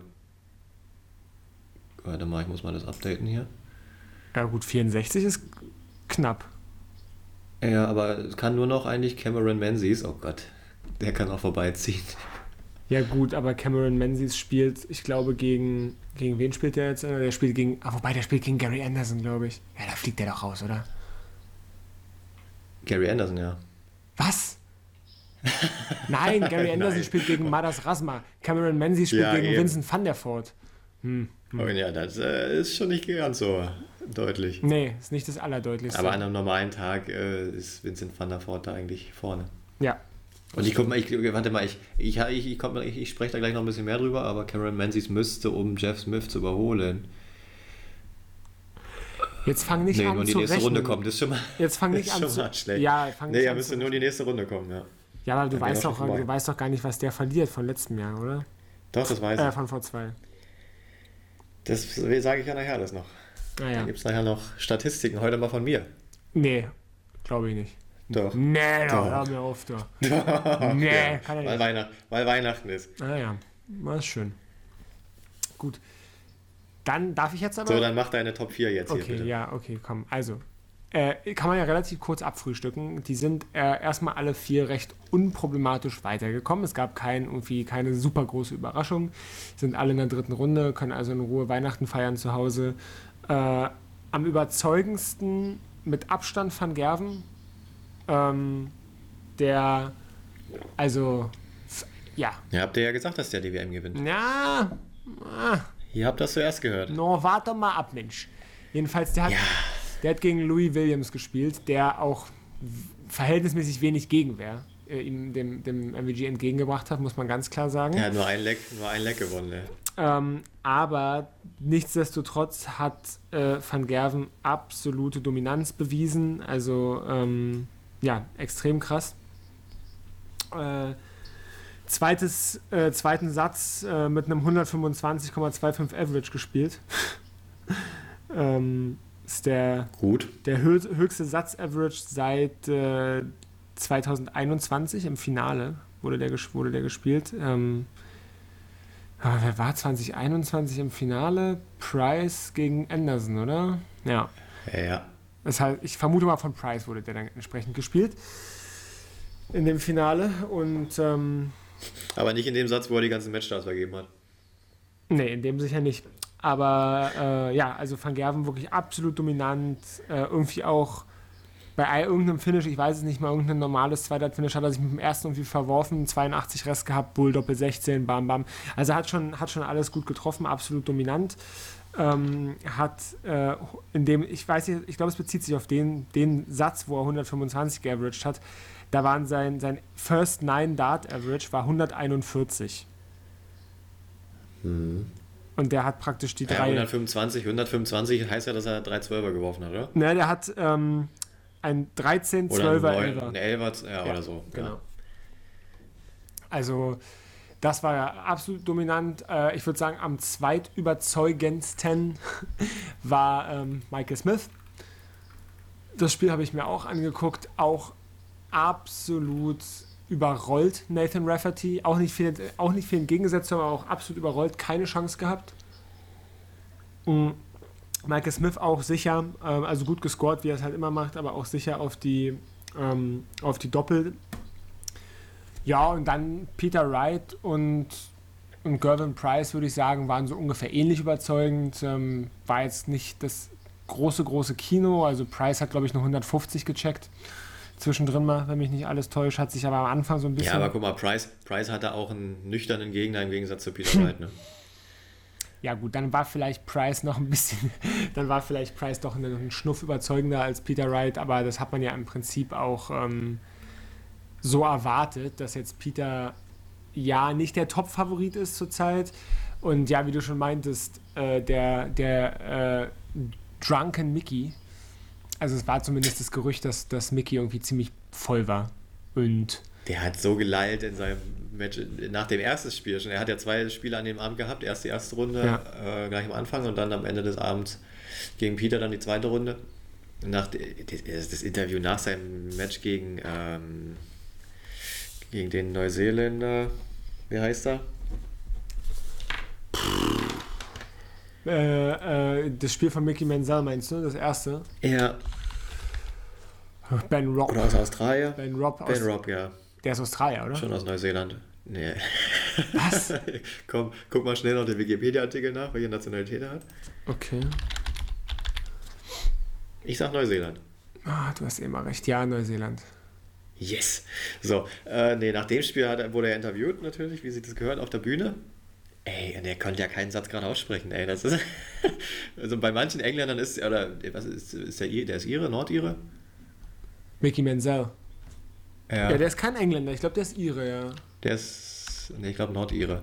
Warte mal, ich muss mal das updaten hier. ja gut, 64 ist knapp. Ja, aber es kann nur noch eigentlich Cameron Menzies. Oh Gott, der kann auch vorbeiziehen. Ja gut, aber Cameron Menzies spielt, ich glaube, gegen, gegen wen spielt der jetzt? Der spielt gegen, ah, wobei, der spielt gegen Gary Anderson, glaube ich. Ja, da fliegt der doch raus, oder? Gary Anderson, ja. Was? Nein, Gary Anderson Nein. spielt gegen Madas Rasma. Cameron Menzies spielt Ja, gegen eben. Vincent van der Voort. Hm. Oh, ja, das äh, ist schon nicht ganz so deutlich. Nee, ist nicht das Allerdeutlichste. Aber an einem normalen Tag äh, ist Vincent van der Voort da eigentlich vorne. ja. Und ich guck mal, ich, warte mal, ich, ich, ich, ich, komm ich, ich spreche da gleich noch ein bisschen mehr drüber, aber Cameron Menzies müsste, um Jeff Smith zu überholen. Jetzt fang nicht nee, an nur die zu nächste rechnen. Runde kommt. Das ist schon mal, Jetzt fang nicht an schon zu... mal schlecht. Ja, fang nee, nicht er müsste nur in die nächste Runde kommen, ja. Ja, aber du weißt, doch, du weißt doch gar nicht, was der verliert von letztem Jahr, oder? Doch, das weiß Äh, ich. von vor zwei. Das sage ich ja nachher das noch. Naja. Da gibt es nachher noch Statistiken, heute mal von mir. Nee, glaube ich nicht. Doch. Nee, Doch. doch, hör mir auf, da. nee, Nee, kann er weil, nicht. Weihnacht, weil Weihnachten ist. Naja, war ist schön. Gut. Dann darf ich jetzt aber... So, dann mach deine Top 4 jetzt hier Okay, ja, okay, komm. Also, äh, kann man ja relativ kurz abfrühstücken. Die sind äh, erstmal alle vier recht unproblematisch weitergekommen. Es gab kein, irgendwie keine super große Überraschung. Sind alle in der dritten Runde, können also in Ruhe Weihnachten feiern zu Hause. Äh, am überzeugendsten mit Abstand van Gerven. Ähm, der, also, ja, Ja, habt ihr ja gesagt, dass der die WM gewinnt. na, ah, Ihr habt das zuerst gehört. No, warte mal ab, Mensch. Jedenfalls, der hat, der hat gegen Louis Williams gespielt, der auch verhältnismäßig wenig Gegenwehr äh, ihm dem, dem MVG entgegengebracht hat, muss man ganz klar sagen. Er hat nur ein Leck, nur ein Leck gewonnen. Ne? Ähm, aber nichtsdestotrotz hat äh, Van Gerven absolute Dominanz bewiesen. Also ähm, ja, extrem krass. Äh, zweites, äh, zweiten Satz äh, mit einem 125,25 Average gespielt. ähm, ist der, Gut. der hö höchste Satz-Average seit äh, 2021 im Finale wurde der, wurde der gespielt. Ähm, ah, wer war 2021 im Finale? Price gegen Anderson, oder? Ja. Ja, ja. Das heißt, ich vermute mal von Price wurde der dann entsprechend gespielt in dem Finale und ähm, Aber nicht in dem Satz, wo er die ganzen Matchstarts vergeben hat. nee, in dem sicher nicht. Aber äh, ja, also Van Gerven wirklich absolut dominant, äh, irgendwie auch bei ein- irgendeinem Finish, ich weiß es nicht mal, irgendein normales Zweiter-Finish hat er sich mit dem ersten irgendwie verworfen, 82 Rest gehabt, Bull Doppel 16, bam bam. Also hat schon, hat schon alles gut getroffen, absolut dominant. Ähm, hat äh, in dem, ich weiß nicht, ich glaube, es bezieht sich auf den, den Satz, wo er 125 geaveraged hat. Da waren sein, sein First Nine Dart Average war 141. Und der hat praktisch die Ja, drei. 125, 125 heißt ja, dass er drei 12er geworfen hat, oder? Ne, der hat ähm, ein 13, Oder 12er, ein 11er. 11er, ja, Ja, oder so. Genau. Also, das war ja absolut dominant. Äh, ich würde sagen, am zweitüberzeugendsten war ähm, Michael Smith. Das Spiel habe ich mir auch angeguckt. Auch absolut überrollt Nathan Rafferty. Auch nicht viel, auch nicht viel entgegengesetzt, aber auch absolut überrollt. Keine Chance gehabt. Mhm. Michael Smith auch sicher, ähm, also gut gescored, wie er es halt immer macht, aber auch sicher auf die, ähm, auf die Doppel. Ja, und dann Peter Wright und, und Gervin Price, würde ich sagen, waren so ungefähr ähnlich überzeugend. Ähm, war jetzt nicht das große, große Kino. Also Price hat, glaube ich, noch 150 gecheckt. Zwischendrin mal, wenn mich nicht alles täuscht, hat sich aber am Anfang so ein bisschen. Ja, aber guck mal, Price, Price hatte auch einen nüchternen Gegner im Gegensatz zu Peter Wright, ne? Ja gut, dann war vielleicht Price noch ein bisschen, dann war vielleicht Price doch einen Schnuff überzeugender als Peter Wright, aber das hat man ja im Prinzip auch ähm, so erwartet, dass jetzt Peter ja nicht der Top-Favorit ist zurzeit und ja, wie du schon meintest, äh, der, der äh, Drunken Mickey, also es war zumindest das Gerücht, dass, dass Mickey irgendwie ziemlich voll war und Der hat so geleilt in seinem Match nach dem ersten Spiel schon. Er hat ja zwei Spiele an dem Abend gehabt. Erst die erste Runde Ja. äh, gleich am Anfang und dann am Ende des Abends gegen Peter dann die zweite Runde. Nach, das, Interview nach seinem Match gegen, ähm, gegen den Neuseeländer, wie heißt er? Äh, äh, das Spiel von Mickey Menzel meinst du, das erste? Er, Ben Robb. oder aus Australien? Ben Robb aus, Ben Robb, ja. Der ist Australier, oder? Schon aus Neuseeland. Nee. Was? Komm, guck mal schnell noch den Wikipedia-Artikel nach, welche Nationalität er hat. Okay. Ich sag Neuseeland. Ah, du hast immer recht. Ja, Neuseeland. Yes. So, äh, nee, nach dem Spiel hat, wurde er interviewt natürlich, wie sich das gehört, auf der Bühne. Ey, und er konnte ja keinen Satz gerade aussprechen, ey. Das ist. also bei manchen Engländern ist, oder was ist, ist der, der ist Ire, Nordire? Mickey Menzel. Ja. Ja, der ist kein Engländer. Ich glaube, der ist Ire, ja. der ist, nee, ich glaube Nordire.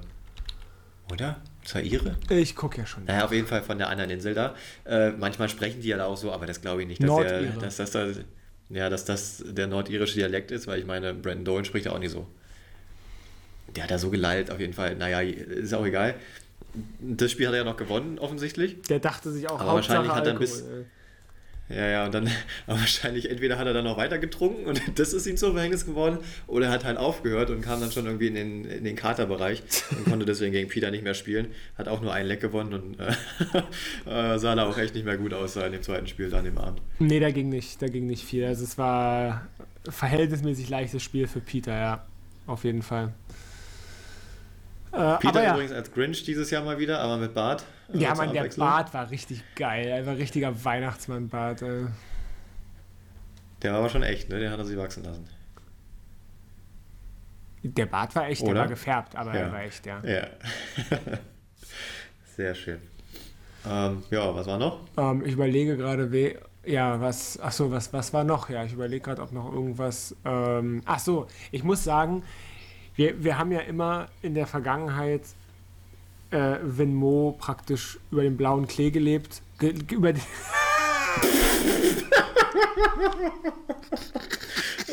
Oder? Er Ire? Ich gucke ja schon. Naja, auf jeden Fall von der anderen Insel da. Äh, manchmal sprechen die ja da auch so, aber das glaube ich nicht, dass, der, dass, das da, ja, dass das der nordirische Dialekt ist, weil ich meine, Brandon Dolan spricht ja auch nicht so. Der hat da so geleilt, auf jeden Fall. Naja, ist auch egal. Das Spiel hat er ja noch gewonnen, offensichtlich. Der dachte sich auch Aber wahrscheinlich hat er ein Alkohol, bisschen- ey. Ja, ja, und dann, aber wahrscheinlich entweder hat er dann noch weiter getrunken und das ist ihm zum Verhängnis geworden, oder er hat halt aufgehört und kam dann schon irgendwie in den, in den Katerbereich und konnte deswegen gegen Peter nicht mehr spielen. Hat auch nur ein Leck gewonnen und äh, äh, sah da auch echt nicht mehr gut aus in dem zweiten Spiel dann im Abend. Nee, da ging nicht, da ging nicht viel. Also es war verhältnismäßig leichtes Spiel für Peter, ja. Auf jeden Fall. Äh, Peter ja, übrigens als Grinch dieses Jahr mal wieder, aber mit Bart. äh, ja Mann, der. Bart war richtig geil. Er war richtiger Weihnachtsmann-Bart. ey. Der war aber schon echt, ne? Den hat er sich wachsen lassen. Der Bart war echt, der Oder? war gefärbt, aber Ja. er war echt, ja. Ja. Sehr schön. Ähm, ja, was war noch? Ähm, ich überlege gerade, we ja, was, ach so, was, was war noch? Ja, ich überlege gerade, ob noch irgendwas, ähm, ach so, ich muss sagen, wir, wir haben ja immer in der Vergangenheit äh, Venmo praktisch über den blauen Klee gelebt. Ge über den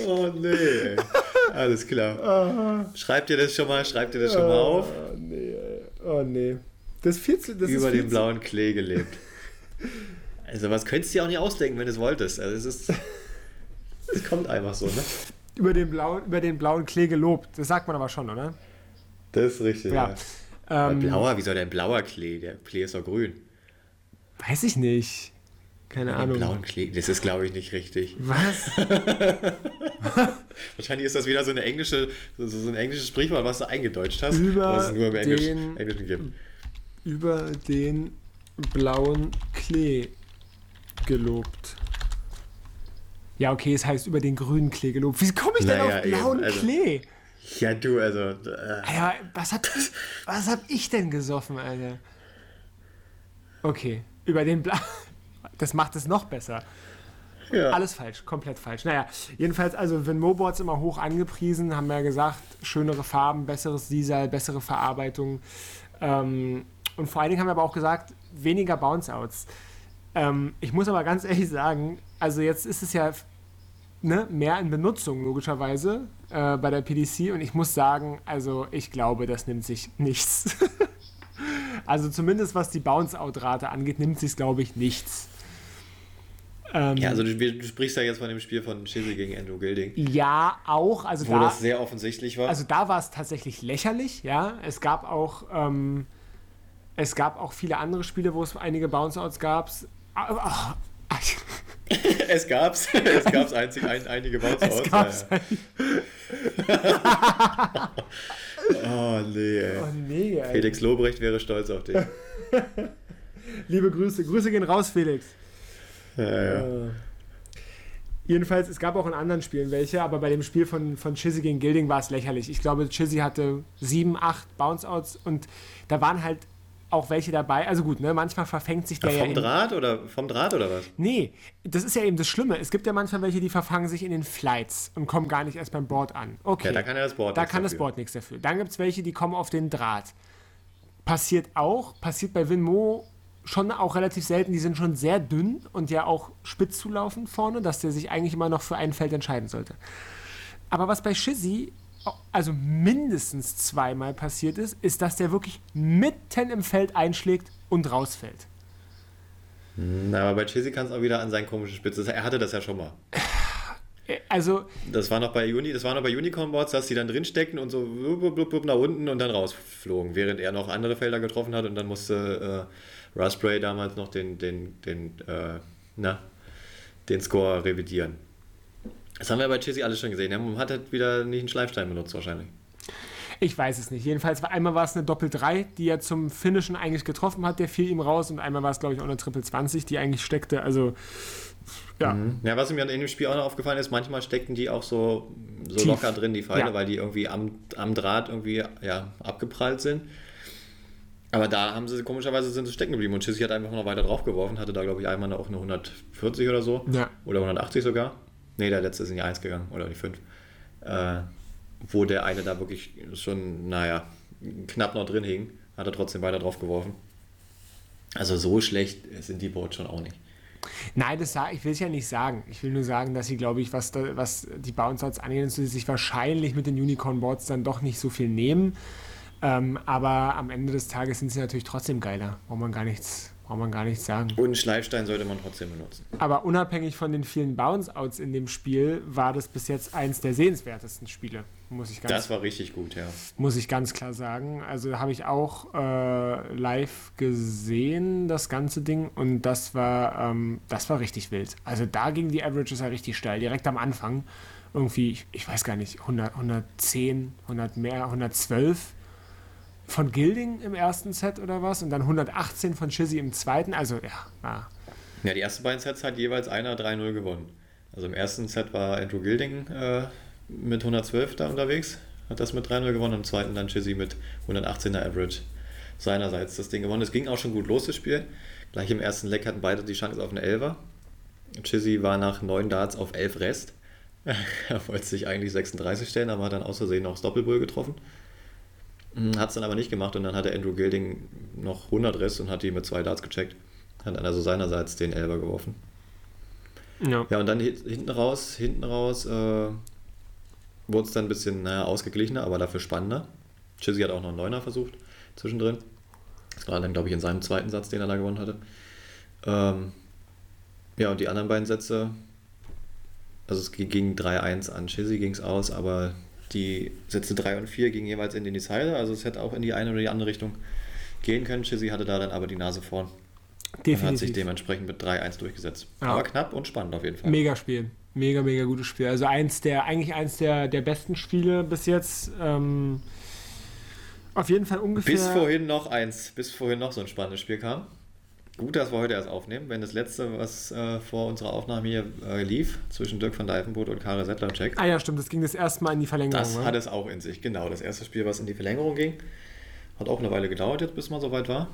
oh nee. Alles klar. Schreibt ihr das schon mal, schreibt ihr das schon mal auf? Oh nee, oh nee. Das, viel zu, das Über ist viel den blauen Klee gelebt. Also was könntest du dir auch nicht ausdenken, wenn du es wolltest. Also es ist. Es kommt einfach so, ne? Über, den blauen, über den blauen Klee gelobt. Das sagt man aber schon, oder? Das ist richtig, Ja. ja. Ähm, blauer, wieso denn blauer Klee? Der Klee ist doch grün. weiß ich nicht. Keine Den Ahnung. blauen Klee, das ist glaube ich nicht richtig. Was? Wahrscheinlich ist das wieder so eine englische, so, so ein englisches Sprichwort, was du eingedeutscht hast, Über was es nur im Englisch, den- Englischen gibt. über den blauen Klee gelobt. Ja, okay, es heißt über den grünen Klee gelobt. Wie komme ich denn Naja, auf blauen eben, also- Klee? Ja, du, also. Äh, Alter, was hab ich, was hab ich denn gesoffen, Alter? Okay, über den Blau. Das macht es noch besser. ja. Alles falsch, komplett falsch. Naja, jedenfalls, also Venmo-Boards immer hoch angepriesen, haben wir ja gesagt, schönere Farben, besseres Sisal, bessere Verarbeitung. Ähm, und vor allen Dingen haben wir aber auch gesagt, weniger Bounce-Outs. Ähm, ich muss aber ganz ehrlich sagen, also jetzt ist es ja ne, mehr in Benutzung, logischerweise, äh, bei der PDC. Und ich muss sagen, also ich glaube, das nimmt sich nichts. also zumindest was die Bounce-Out-Rate angeht, nimmt sich, glaube ich, nichts. Ähm, Ja, also du, du sprichst ja jetzt von dem Spiel von Chizzy gegen Andrew Gilding, Ja, auch. Also wo da, das sehr offensichtlich war. also da war es tatsächlich lächerlich, ja. Es gab auch, ähm, es gab auch viele andere Spiele, wo es einige Bounce-Outs gab. Ah, ah, es gab's, es gab's einzig ein, einige Bounce Es gab's. Oh nee, ey. Oh nee, ey. Felix Lobrecht wäre stolz auf dich. Liebe Grüße. Grüße gehen raus, Felix. Ja, ja. Äh, Jedenfalls, es gab auch in anderen Spielen welche, aber bei dem Spiel von, von Chizzy gegen Gilding war es lächerlich. Ich glaube, Chizzy hatte sieben, acht Bounce-Outs und da waren halt auch welche dabei. Also gut, ne, manchmal verfängt sich der ja Vom in, Draht oder vom Draht oder was? Nee, das ist ja eben das Schlimme. Es gibt ja manchmal welche, die verfangen sich in den Flights und kommen gar nicht erst beim Board an. Okay. Ja, da kann ja das Board Da nichts kann das dafür. Board nichts dafür. Dann gibt es welche, die kommen auf den Draht. Passiert auch, passiert bei Winmo schon auch relativ selten. Die sind schon sehr dünn und ja auch spitz zulaufend vorne, dass der sich eigentlich immer noch für ein Feld entscheiden sollte. Aber was bei Shizzy also mindestens zweimal passiert ist, ist, dass der wirklich mitten im Feld einschlägt und rausfällt. Na, aber bei Chizzy kann es auch wieder an seinen komischen Spitze. Er hatte das ja schon mal. Also, Das war noch bei Uni, das war noch bei Unicorn Boards, dass die dann drin steckten und so blub, blub, blub nach unten und dann rausflogen, während er noch andere Felder getroffen hat und dann musste äh, Raspberry damals noch den, den, den, äh, na, den Score revidieren. Das haben wir bei Chizzy alles schon gesehen. Er hat halt wieder nicht einen Schleifstein benutzt wahrscheinlich. Ich weiß es nicht. Jedenfalls war einmal war es eine Doppel 3, die er zum Finishen eigentlich getroffen hat, der fiel ihm raus und einmal war es, glaube ich, auch eine Triple 20, die eigentlich steckte. Also, ja. Ja, was mir in dem Spiel auch noch aufgefallen ist, manchmal steckten die auch so, so Tief. locker drin, die Pfeile, Ja. weil die irgendwie am, am Draht irgendwie ja, abgeprallt sind. Aber da haben sie komischerweise sind sie stecken geblieben und Chizzy hat einfach noch weiter drauf geworfen, hatte da glaube ich einmal auch eine 140 oder so. Ja. Oder 180 sogar. Ne, der letzte ist in die 1 gegangen oder die 5. Äh, wo der eine da wirklich schon, naja, knapp noch drin hing, hat er trotzdem weiter drauf geworfen. Also so schlecht sind die Boards schon auch nicht. Nein, das ich will es ja nicht sagen. Ich will nur sagen, dass sie, glaube ich, was, da, was die Bounce-Outs angeht, dass sie sich wahrscheinlich mit den Unicorn-Boards dann doch nicht so viel nehmen. Ähm, aber am Ende des Tages sind sie natürlich trotzdem geiler. Braucht man gar nichts, braucht man gar nichts sagen. Und einen Schleifstein sollte man trotzdem benutzen. Aber unabhängig von den vielen Bounce-Outs in dem Spiel, war das bis jetzt eins der sehenswertesten Spiele, muss ich ganz, Das war richtig gut, ja. muss ich ganz klar sagen. Also habe ich auch äh, live gesehen, das ganze Ding, und das war, ähm, das war richtig wild. Also da ging die Averages ja richtig steil, direkt am Anfang. Irgendwie, ich, ich weiß gar nicht, 100, 110, 100 mehr, 112 von Gilding im ersten Set oder was und dann 118 von Chizzy im zweiten. Also ja, war Ja, die ersten beiden Sets hat jeweils einer 3-0 gewonnen. Also im ersten Set war Andrew Gilding äh, mit 112 da unterwegs, hat das mit 3-0 gewonnen, im zweiten dann Chizzy mit 118er Average seinerseits das Ding gewonnen. Es ging auch schon gut los, das Spiel. Gleich im ersten Leck hatten beide die Chance auf einen Elfer. Chizzy war nach 9 Darts auf 11 Rest. er wollte sich eigentlich 36 stellen, aber hat dann aus Versehen noch das Doppelbull getroffen. Hm, hat es dann aber nicht gemacht und dann hatte Andrew Gilding noch 100 Riss und hat die mit zwei Darts gecheckt. Hat also seinerseits den Elber geworfen. Ja. ja, und dann hinten raus, hinten raus äh, wurde es dann ein bisschen naja, ausgeglichener, aber dafür spannender. Chizzy hat auch noch einen Neuner versucht zwischendrin. Das war dann, glaube ich, in seinem zweiten Satz, den er da gewonnen hatte. Ähm, ja, und die anderen beiden Sätze, also es ging 3-1 an Chizzy ging es aus, aber die Sätze 3 und 4 gingen jeweils in den Decider, also es hätte auch in die eine oder die andere Richtung gehen können. Chizzy hatte da dann aber die Nase vorn. Definitiv. Und hat sich dementsprechend mit 3-1 durchgesetzt. Ja. Aber knapp und spannend auf jeden Fall. Mega Spiel. Mega, mega gutes Spiel. Also eins der, eigentlich eins der, der besten Spiele bis jetzt. Ähm, auf jeden Fall ungefähr. Bis vorhin noch eins, bis vorhin noch so ein spannendes Spiel kam. Gut, dass wir heute erst aufnehmen, wenn das letzte, was äh, vor unserer Aufnahme hier äh, lief, zwischen Dirk van Dijvenbode und Karel Settlercheck. Ah ja, stimmt, das ging das erste Mal in die Verlängerung. Das ne? hat es auch in sich, genau. Das erste Spiel, was in die Verlängerung ging. Hat auch eine Weile gedauert jetzt, bis man so weit war.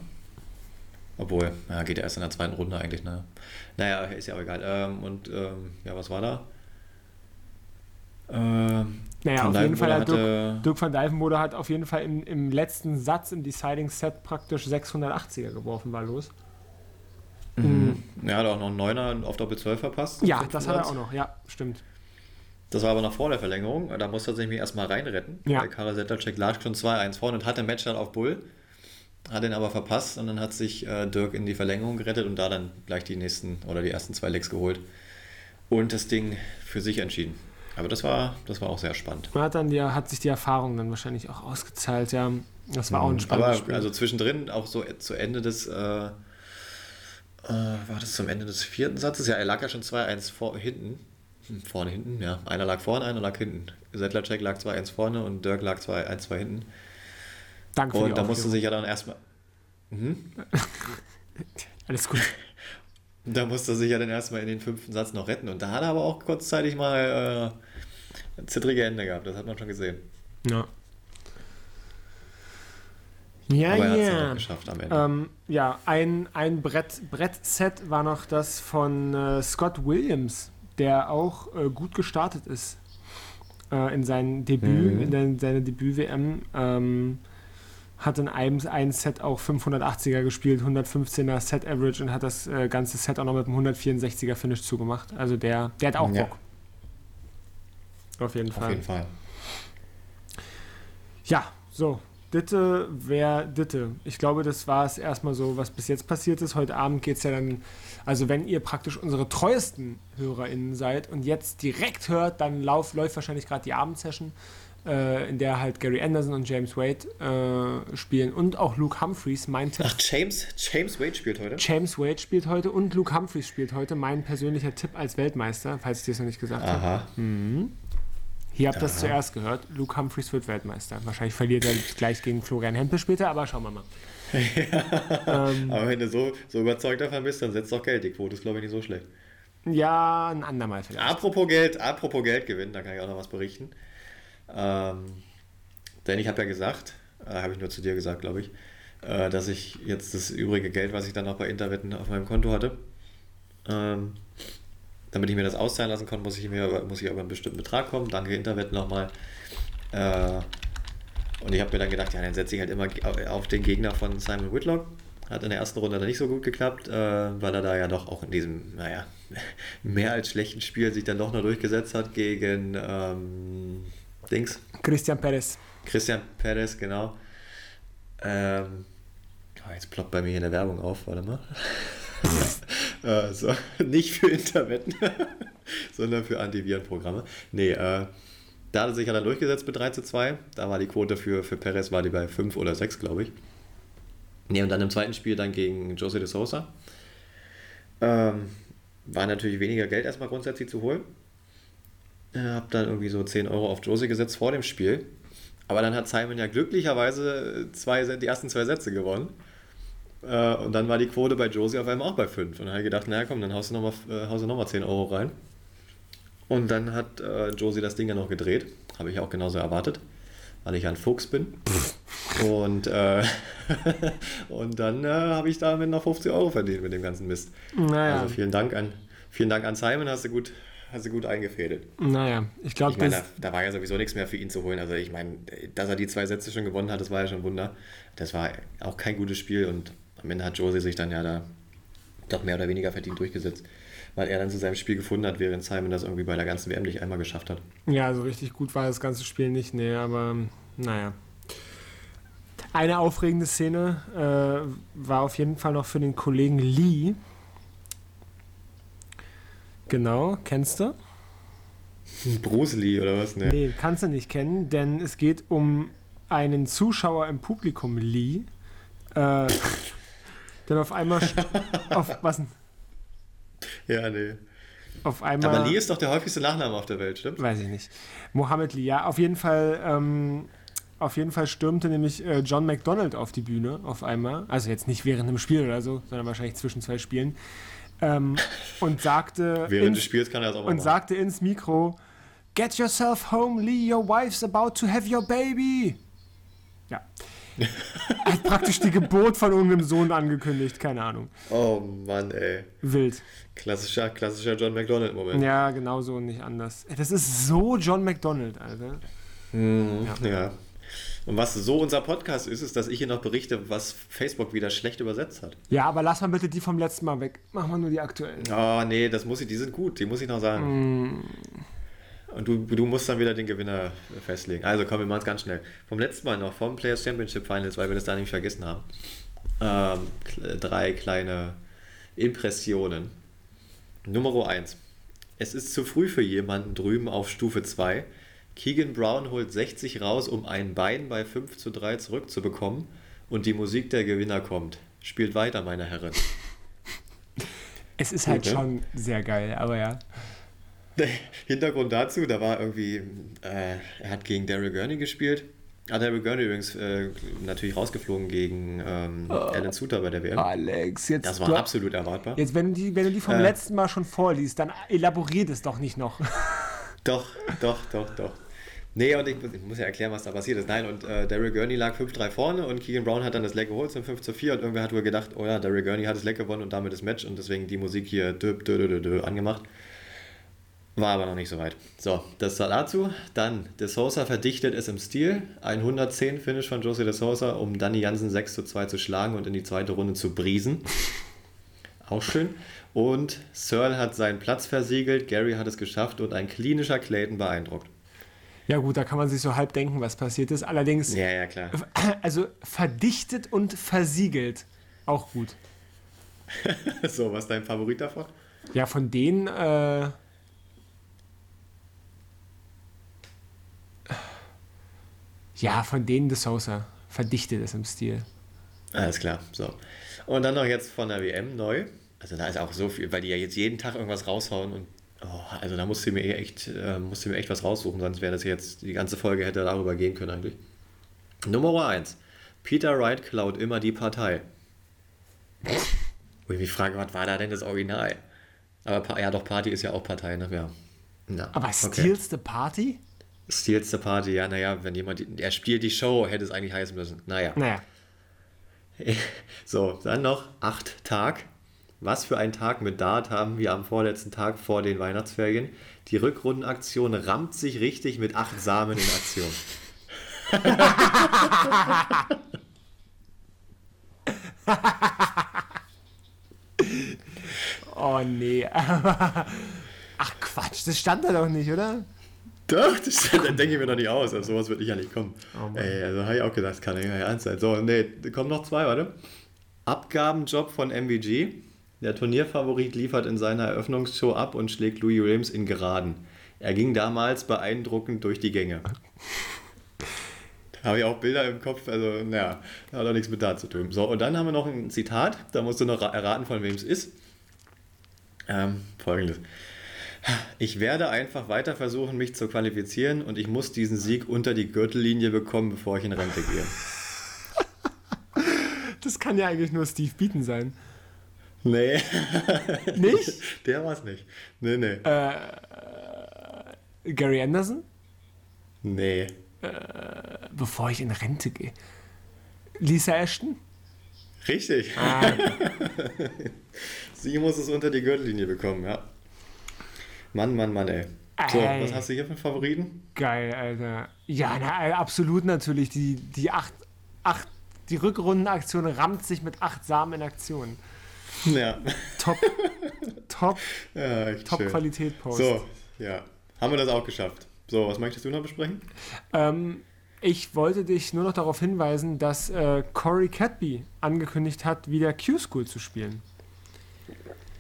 Obwohl, ja, geht ja erst in der zweiten Runde eigentlich, ne? Naja, ist ja auch egal. Ähm, und ähm, ja, was war da? Ähm, naja, auf jeden Fall hat Dirk, Dirk van Dijvenbode hat auf jeden Fall im, im letzten Satz im Deciding Set praktisch 680er geworfen, war los. Mhm. Er hat auch noch einen Neuner auf Doppel 12 verpasst. Ja, das hat er auch noch, ja, stimmt. Das war aber noch vor der Verlängerung. Da musste er sich erstmal reinretten. Ja. Der Karel Settercheck lag schon 2-1 vorne und hatte Match dann auf Bull. Hat den aber verpasst und dann hat sich äh, Dirk in die Verlängerung gerettet und da dann gleich die nächsten oder die ersten zwei Lecks geholt und das Ding für sich entschieden. Aber das war, das war auch sehr spannend. Man hat, dann die, hat sich die Erfahrung dann wahrscheinlich auch ausgezahlt, ja. Das war auch ein mhm. spannendes Aber Spiel. also zwischendrin, auch so zu Ende des, äh, äh, war das zum Ende des vierten Satzes? Ja, er lag ja schon 2-1 vor, hinten. Hm, vorne, hinten, ja. Einer lag vorne, einer lag hinten. Settlercheck lag 2-1 vorne und Dirk lag 2-1, hinten. Danke Und da musste sich ja dann erstmal. Mhm. Alles gut. Da musste er sich ja dann erstmal in den fünften Satz noch retten. Und da hat er aber auch kurzzeitig mal äh, zittrige Hände gehabt. Das hat man schon gesehen. Ja. Ja, aber er ja. geschafft am Ende. Ähm, ja, ein, ein Brett, Brettset war noch das von äh, Scott Williams, der auch äh, gut gestartet ist äh, in sein Debüt, mhm. in der, seine Debüt-WM. Ähm, hat in einem ein Set auch 580er gespielt, 115er Set Average und hat das äh, ganze Set auch noch mit einem 164er Finish zugemacht. Also der, der hat auch ja. Bock. Auf jeden Fall. Auf jeden Fall. Ja, so. Ditte wäre Ditte. Ich glaube, das war es erstmal so, was bis jetzt passiert ist. Heute Abend geht es ja dann, also wenn ihr praktisch unsere treuesten HörerInnen seid und jetzt direkt hört, dann lauf, läuft wahrscheinlich gerade die Abendsession äh, in der halt Gary Anderson und James Wade äh, spielen und auch Luke Humphreys, mein Tipp. Ach, James, James Wade spielt heute? James Wade spielt heute und Luke Humphreys spielt heute. Mein persönlicher Tipp als Weltmeister, falls ich dir das noch nicht gesagt Aha. habe. Mhm. Hier habt ihr das zuerst gehört. Luke Humphreys wird Weltmeister. Wahrscheinlich verliert er gleich gegen Florian Hempel später, aber schauen wir mal. ja. ähm, aber wenn du so, so überzeugt davon bist, dann setzt doch Geld. Die Quote ist, glaube ich, nicht so schlecht. Ja, ein andermal vielleicht. Apropos Geld, apropos Geld gewinnen, da kann ich auch noch was berichten. Ähm, denn ich habe ja gesagt, äh, habe ich nur zu dir gesagt, glaube ich, äh, dass ich jetzt das übrige Geld, was ich dann noch bei Interwetten auf meinem Konto hatte, ähm, damit ich mir das auszahlen lassen konnte, muss ich, mir, muss ich aber einen bestimmten Betrag kommen. Danke Interwetten nochmal. Äh, und ich habe mir dann gedacht, ja, dann setze ich halt immer auf den Gegner von Simon Whitlock. Hat in der ersten Runde dann nicht so gut geklappt, äh, weil er da ja doch auch in diesem, naja, mehr als schlechten Spiel sich dann doch noch durchgesetzt hat gegen ähm, Dings. Christian Perez. Christian Perez, genau. Ähm, oh, jetzt ploppt bei mir hier eine Werbung auf, warte mal. äh, so, nicht für Interwetten, sondern für Antivirenprogramme. Nee, äh, da hat er sich ja dann durchgesetzt mit 3 zu 2. Da war die Quote für, für Perez war die bei 5 oder 6, glaube ich. Nee, und dann im zweiten Spiel dann gegen Jose de Sosa. Ähm, war natürlich weniger Geld erstmal grundsätzlich zu holen. Äh, habe dann irgendwie so 10 Euro auf Josie gesetzt vor dem Spiel. Aber dann hat Simon ja glücklicherweise zwei, die ersten zwei Sätze gewonnen. Äh, und dann war die Quote bei Josie auf einmal auch bei 5. Und dann habe ich gedacht, naja komm, dann haust du nochmal äh, noch 10 Euro rein. Und dann hat äh, Josie das Ding ja noch gedreht. Habe ich auch genauso erwartet, weil ich ein Fuchs bin. und, äh, und dann äh, habe ich damit noch 50 Euro verdient mit dem ganzen Mist. Naja. Also vielen Dank an, vielen Dank an Simon, hast du gut, hat sie gut eingefädelt. Naja, ich glaube, Ich meine, da, da war ja sowieso nichts mehr für ihn zu holen. Also ich meine, dass er die zwei Sätze schon gewonnen hat, das war ja schon ein Wunder. Das war auch kein gutes Spiel und am Ende hat Josie sich dann ja da doch mehr oder weniger verdient durchgesetzt. Weil er dann zu seinem Spiel gefunden hat, während Simon das irgendwie bei der ganzen WM nicht einmal geschafft hat. Ja, so richtig gut war das ganze Spiel nicht, nee, aber naja. Eine aufregende Szene äh, war auf jeden Fall noch für den Kollegen Lee. Genau, kennst du? Bruce Lee oder was? Nee. Nee, kannst du nicht kennen, denn es geht um einen Zuschauer im Publikum, Lee. Äh, denn auf einmal. auf, was? Ja, nee. Auf einmal. Aber Lee ist doch der häufigste Nachname auf der Welt, stimmt? Weiß ich nicht. Mohammed Lee, ja, auf jeden Fall, ähm, auf jeden Fall stürmte nämlich äh, John McDonald auf die Bühne auf einmal. Also jetzt nicht während einem Spiel oder so, sondern wahrscheinlich zwischen zwei Spielen. Ähm, und sagte Während ins, des Spiels kann er das auch mal und machen. sagte ins Mikro: Get yourself home, Lee, your wife's about to have your baby. Ja. Hat praktisch die Geburt von irgendeinem Sohn angekündigt, keine Ahnung. Oh Mann, ey. Wild. Klassischer, klassischer John McDonald-Moment. Ja, genau so und nicht anders. Das ist so John McDonald, Alter. Mhm, ja. Und was so unser Podcast ist, ist, dass ich hier noch berichte, was Facebook wieder schlecht übersetzt hat. Ja, aber lass mal bitte die vom letzten Mal weg. Machen wir nur die aktuellen. Oh, nee, das muss ich, die sind gut, die muss ich noch sagen. Und du, du musst dann wieder den Gewinner festlegen. Also komm, wir machen es ganz schnell. Vom letzten Mal noch, vom Players Championship Finals, weil wir das da nämlich vergessen haben. Ähm, drei kleine Impressionen. Nummer 1. Es ist zu früh für jemanden drüben auf Stufe 2. Keegan Brown holt 60 raus, um ein Bein bei 5 zu 3 zurückzubekommen. Und die Musik der Gewinner kommt. Spielt weiter, meine Herren. Es ist halt schon sehr geil, aber ja. Der Hintergrund dazu, da war irgendwie, äh, er hat gegen Daryl Gurney gespielt. Ah, Daryl Gurney übrigens äh, natürlich rausgeflogen gegen ähm, Alan Suter bei der WM. Alex, jetzt. Das war absolut erwartbar. Jetzt, wenn du die, wenn du die vom Äh. letzten Mal schon vorliest, dann elaboriert es doch nicht noch. Doch, doch, doch, doch. Nee, und ich, muss- ich muss ja erklären, was da passiert ist. Nein, und äh, Daryl Gurney lag 5-3 vorne und Keegan Brown hat dann das Leck geholt zum 5 zu 4 und irgendwer hat wohl gedacht, oh ja, Daryl Gurney hat das Leck gewonnen und damit das Match und deswegen die Musik hier dö, dö, dö, dö, dö, angemacht. War aber noch nicht so weit. So, das war dazu. Dann, De Sosa verdichtet es im Stil. Ein 110 Finish von Josie De Sosa, um Danny Jansen 6 zu 2 zu schlagen und in die zweite Runde zu briesen. Auch schön. Und Searle hat seinen Platz versiegelt, Gary hat es geschafft und ein klinischer Clayton beeindruckt. Ja, gut, da kann man sich so halb denken, was passiert ist. Allerdings, Ja, ja, klar. also verdichtet und versiegelt. Auch gut. So, was ist dein Favorit davon? Ja, von denen, äh. Ja, von denen De Sosa. Verdichtet es im Stil. Alles klar, so. Und dann noch jetzt von der WM neu. Also da ist auch so viel, weil die ja jetzt jeden Tag irgendwas raushauen und oh, also da musst du mir echt, äh, musst du mir echt was raussuchen, sonst wäre das jetzt, die ganze Folge hätte darüber gehen können eigentlich. Nummer 1. Peter Wright klaut immer die Partei. Wo ich mich frage, was war da denn das Original? Aber ja, doch, Party ist ja auch Partei, ne? Ja. ja. Aber okay. Steals the Party? Steals the Party, ja, naja, wenn jemand, er spielt die Show, hätte es eigentlich heißen müssen. Naja. Naja. So, dann noch acht Tag. Was für ein Tag mit Dart haben wir am vorletzten Tag vor den Weihnachtsferien? Die Rückrundenaktion rammt sich richtig mit acht Samen in Aktion. Oh nee. Ach Quatsch, das stand da doch nicht, oder? Doch, das dann denke ich mir noch nicht aus. Auf sowas wird nicht nicht kommen. Oh. Ey, also habe ich auch gedacht, das kann nicht ernst sein. So, nee, da kommen noch zwei, warte. Abgabenjob von MVG. Der Turnierfavorit liefert in seiner Eröffnungsshow ab und schlägt Louis Williams in Geraden. Er ging damals beeindruckend durch die Gänge. Da habe ich auch Bilder im Kopf, also naja, hat auch nichts mit da zu tun. So, und dann haben wir noch ein Zitat, da musst du noch ra- erraten, von wem es ist. Ähm, Folgendes. Ich werde einfach weiter versuchen, mich zu qualifizieren und ich muss diesen Sieg unter die Gürtellinie bekommen, bevor ich in Rente gehe. Das kann ja eigentlich nur Steve Beaton sein. Nee, Nicht? der war's nicht. Nee, nee. Gary Anderson? Nee. Bevor ich in Rente gehe. Lisa Ashton? Richtig. Ah, Sie muss es unter die Gürtellinie bekommen, ja. Mann, Mann, Mann, ey. So, Ey. was hast du hier für einen Favoriten? Geil, Alter. Ja, na, äh, absolut natürlich. Die, die acht, acht, die Rückrundenaktion rammt sich mit acht Samen in Aktion. Ja, Top, top, ja top schön. Qualität Post. So, ja. Haben wir das auch geschafft. So, was möchtest du noch besprechen? Ähm, ich wollte dich nur noch darauf hinweisen, dass äh, Corey Cadby angekündigt hat, wieder Q-School zu spielen.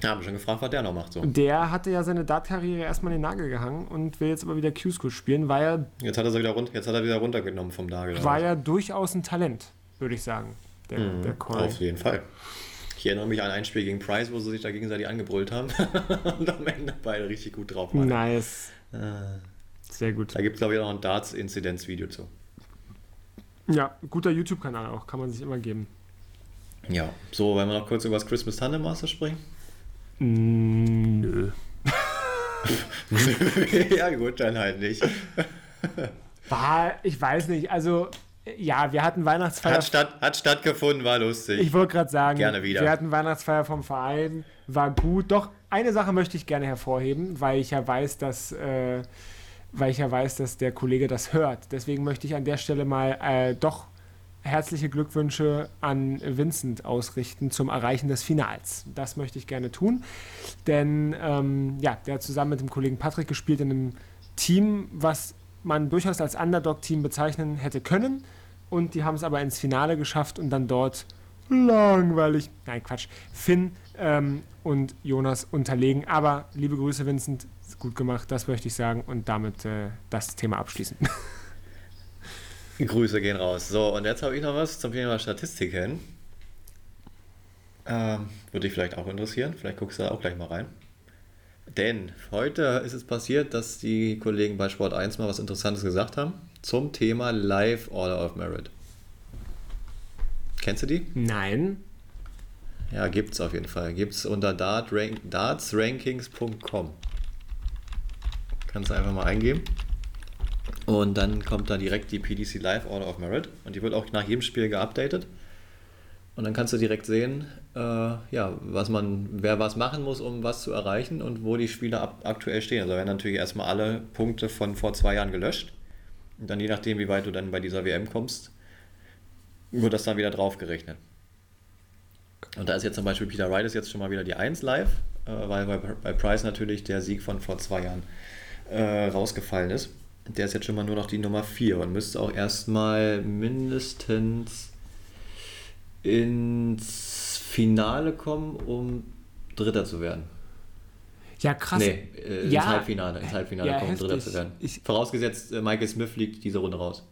Ja, haben wir schon gefragt, was der noch macht. So. Der hatte ja seine Dart-Karriere erstmal in den Nagel gehangen und will jetzt aber wieder Q-School spielen, war ja, Jetzt hat er sie wieder, run jetzt hat er wieder runtergenommen vom Nagel. war ja durchaus ein Talent, würde ich sagen, der, Mhm, der Corey. Auf jeden Fall. Ich erinnere mich an ein Spiel gegen Price, wo sie sich da gegenseitig angebrüllt haben und am Ende beide richtig gut drauf waren. Nice. Äh, Sehr gut. Da gibt es, glaube ich, auch noch ein Darts-Inzidenz-Video zu. Ja, guter YouTube-Kanal auch, kann man sich immer geben. Ja, so, wollen wir noch kurz über das Christmas Tandem Master sprechen? Mm, Nö. ja, gut, dann halt nicht. War, ich weiß nicht, also ja, wir hatten Weihnachtsfeier. Hat, statt, hat stattgefunden, war lustig. Ich wollte gerade sagen, Gerne wieder. wir hatten Weihnachtsfeier vom Verein, war gut. Doch eine Sache möchte ich gerne hervorheben, weil ich ja weiß, dass, äh, weil ich ja weiß, dass der Kollege das hört. Deswegen möchte ich an der Stelle mal äh, doch herzliche Glückwünsche an Vincent ausrichten zum Erreichen des Finals. Das möchte ich gerne tun, denn ähm, ja, der hat zusammen mit dem Kollegen Patrick gespielt in einem Team, was man durchaus als Underdog-Team bezeichnen hätte können. Und die haben es aber ins Finale geschafft und dann dort langweilig, nein Quatsch, Finn ähm, und Jonas unterlegen. Aber liebe Grüße, Vincent, gut gemacht, das möchte ich sagen und damit äh, das Thema abschließen. Grüße gehen raus. So, und jetzt habe ich noch was zum Thema Statistiken. Ähm, würde dich vielleicht auch interessieren. Vielleicht guckst du da auch gleich mal rein. Denn heute ist es passiert, dass die Kollegen bei Sport 1 mal was Interessantes gesagt haben zum Thema Live Order of Merit. Kennst du die? Nein. Ja, gibt's auf jeden Fall. Gibt's unter dart rank, dartsrankings.com. Kannst du einfach mal eingeben. Und dann kommt da direkt die PDC Live Order of Merit. Und die wird auch nach jedem Spiel geupdatet. Und dann kannst du direkt sehen, äh, ja, was man, wer was machen muss, um was zu erreichen und wo die Spieler ab, aktuell stehen. Also werden natürlich erstmal alle Punkte von vor zwei Jahren gelöscht. Und dann je nachdem, wie weit du dann bei dieser WM kommst, wird das dann wieder draufgerechnet. Und da ist jetzt zum Beispiel Peter Wright ist jetzt schon mal wieder die 1 live, äh, weil bei, bei Price natürlich der Sieg von vor zwei Jahren äh, rausgefallen ist. Der ist jetzt schon mal nur noch die Nummer 4 und müsste auch erstmal mindestens ins Finale kommen, um Dritter zu werden. Ja, krass. Nee, äh, ins Ja. Halbfinale, ins Halbfinale Ja, kommen, um Dritter heftig. zu werden. Ich- Vorausgesetzt, äh, Michael Smith fliegt diese Runde raus.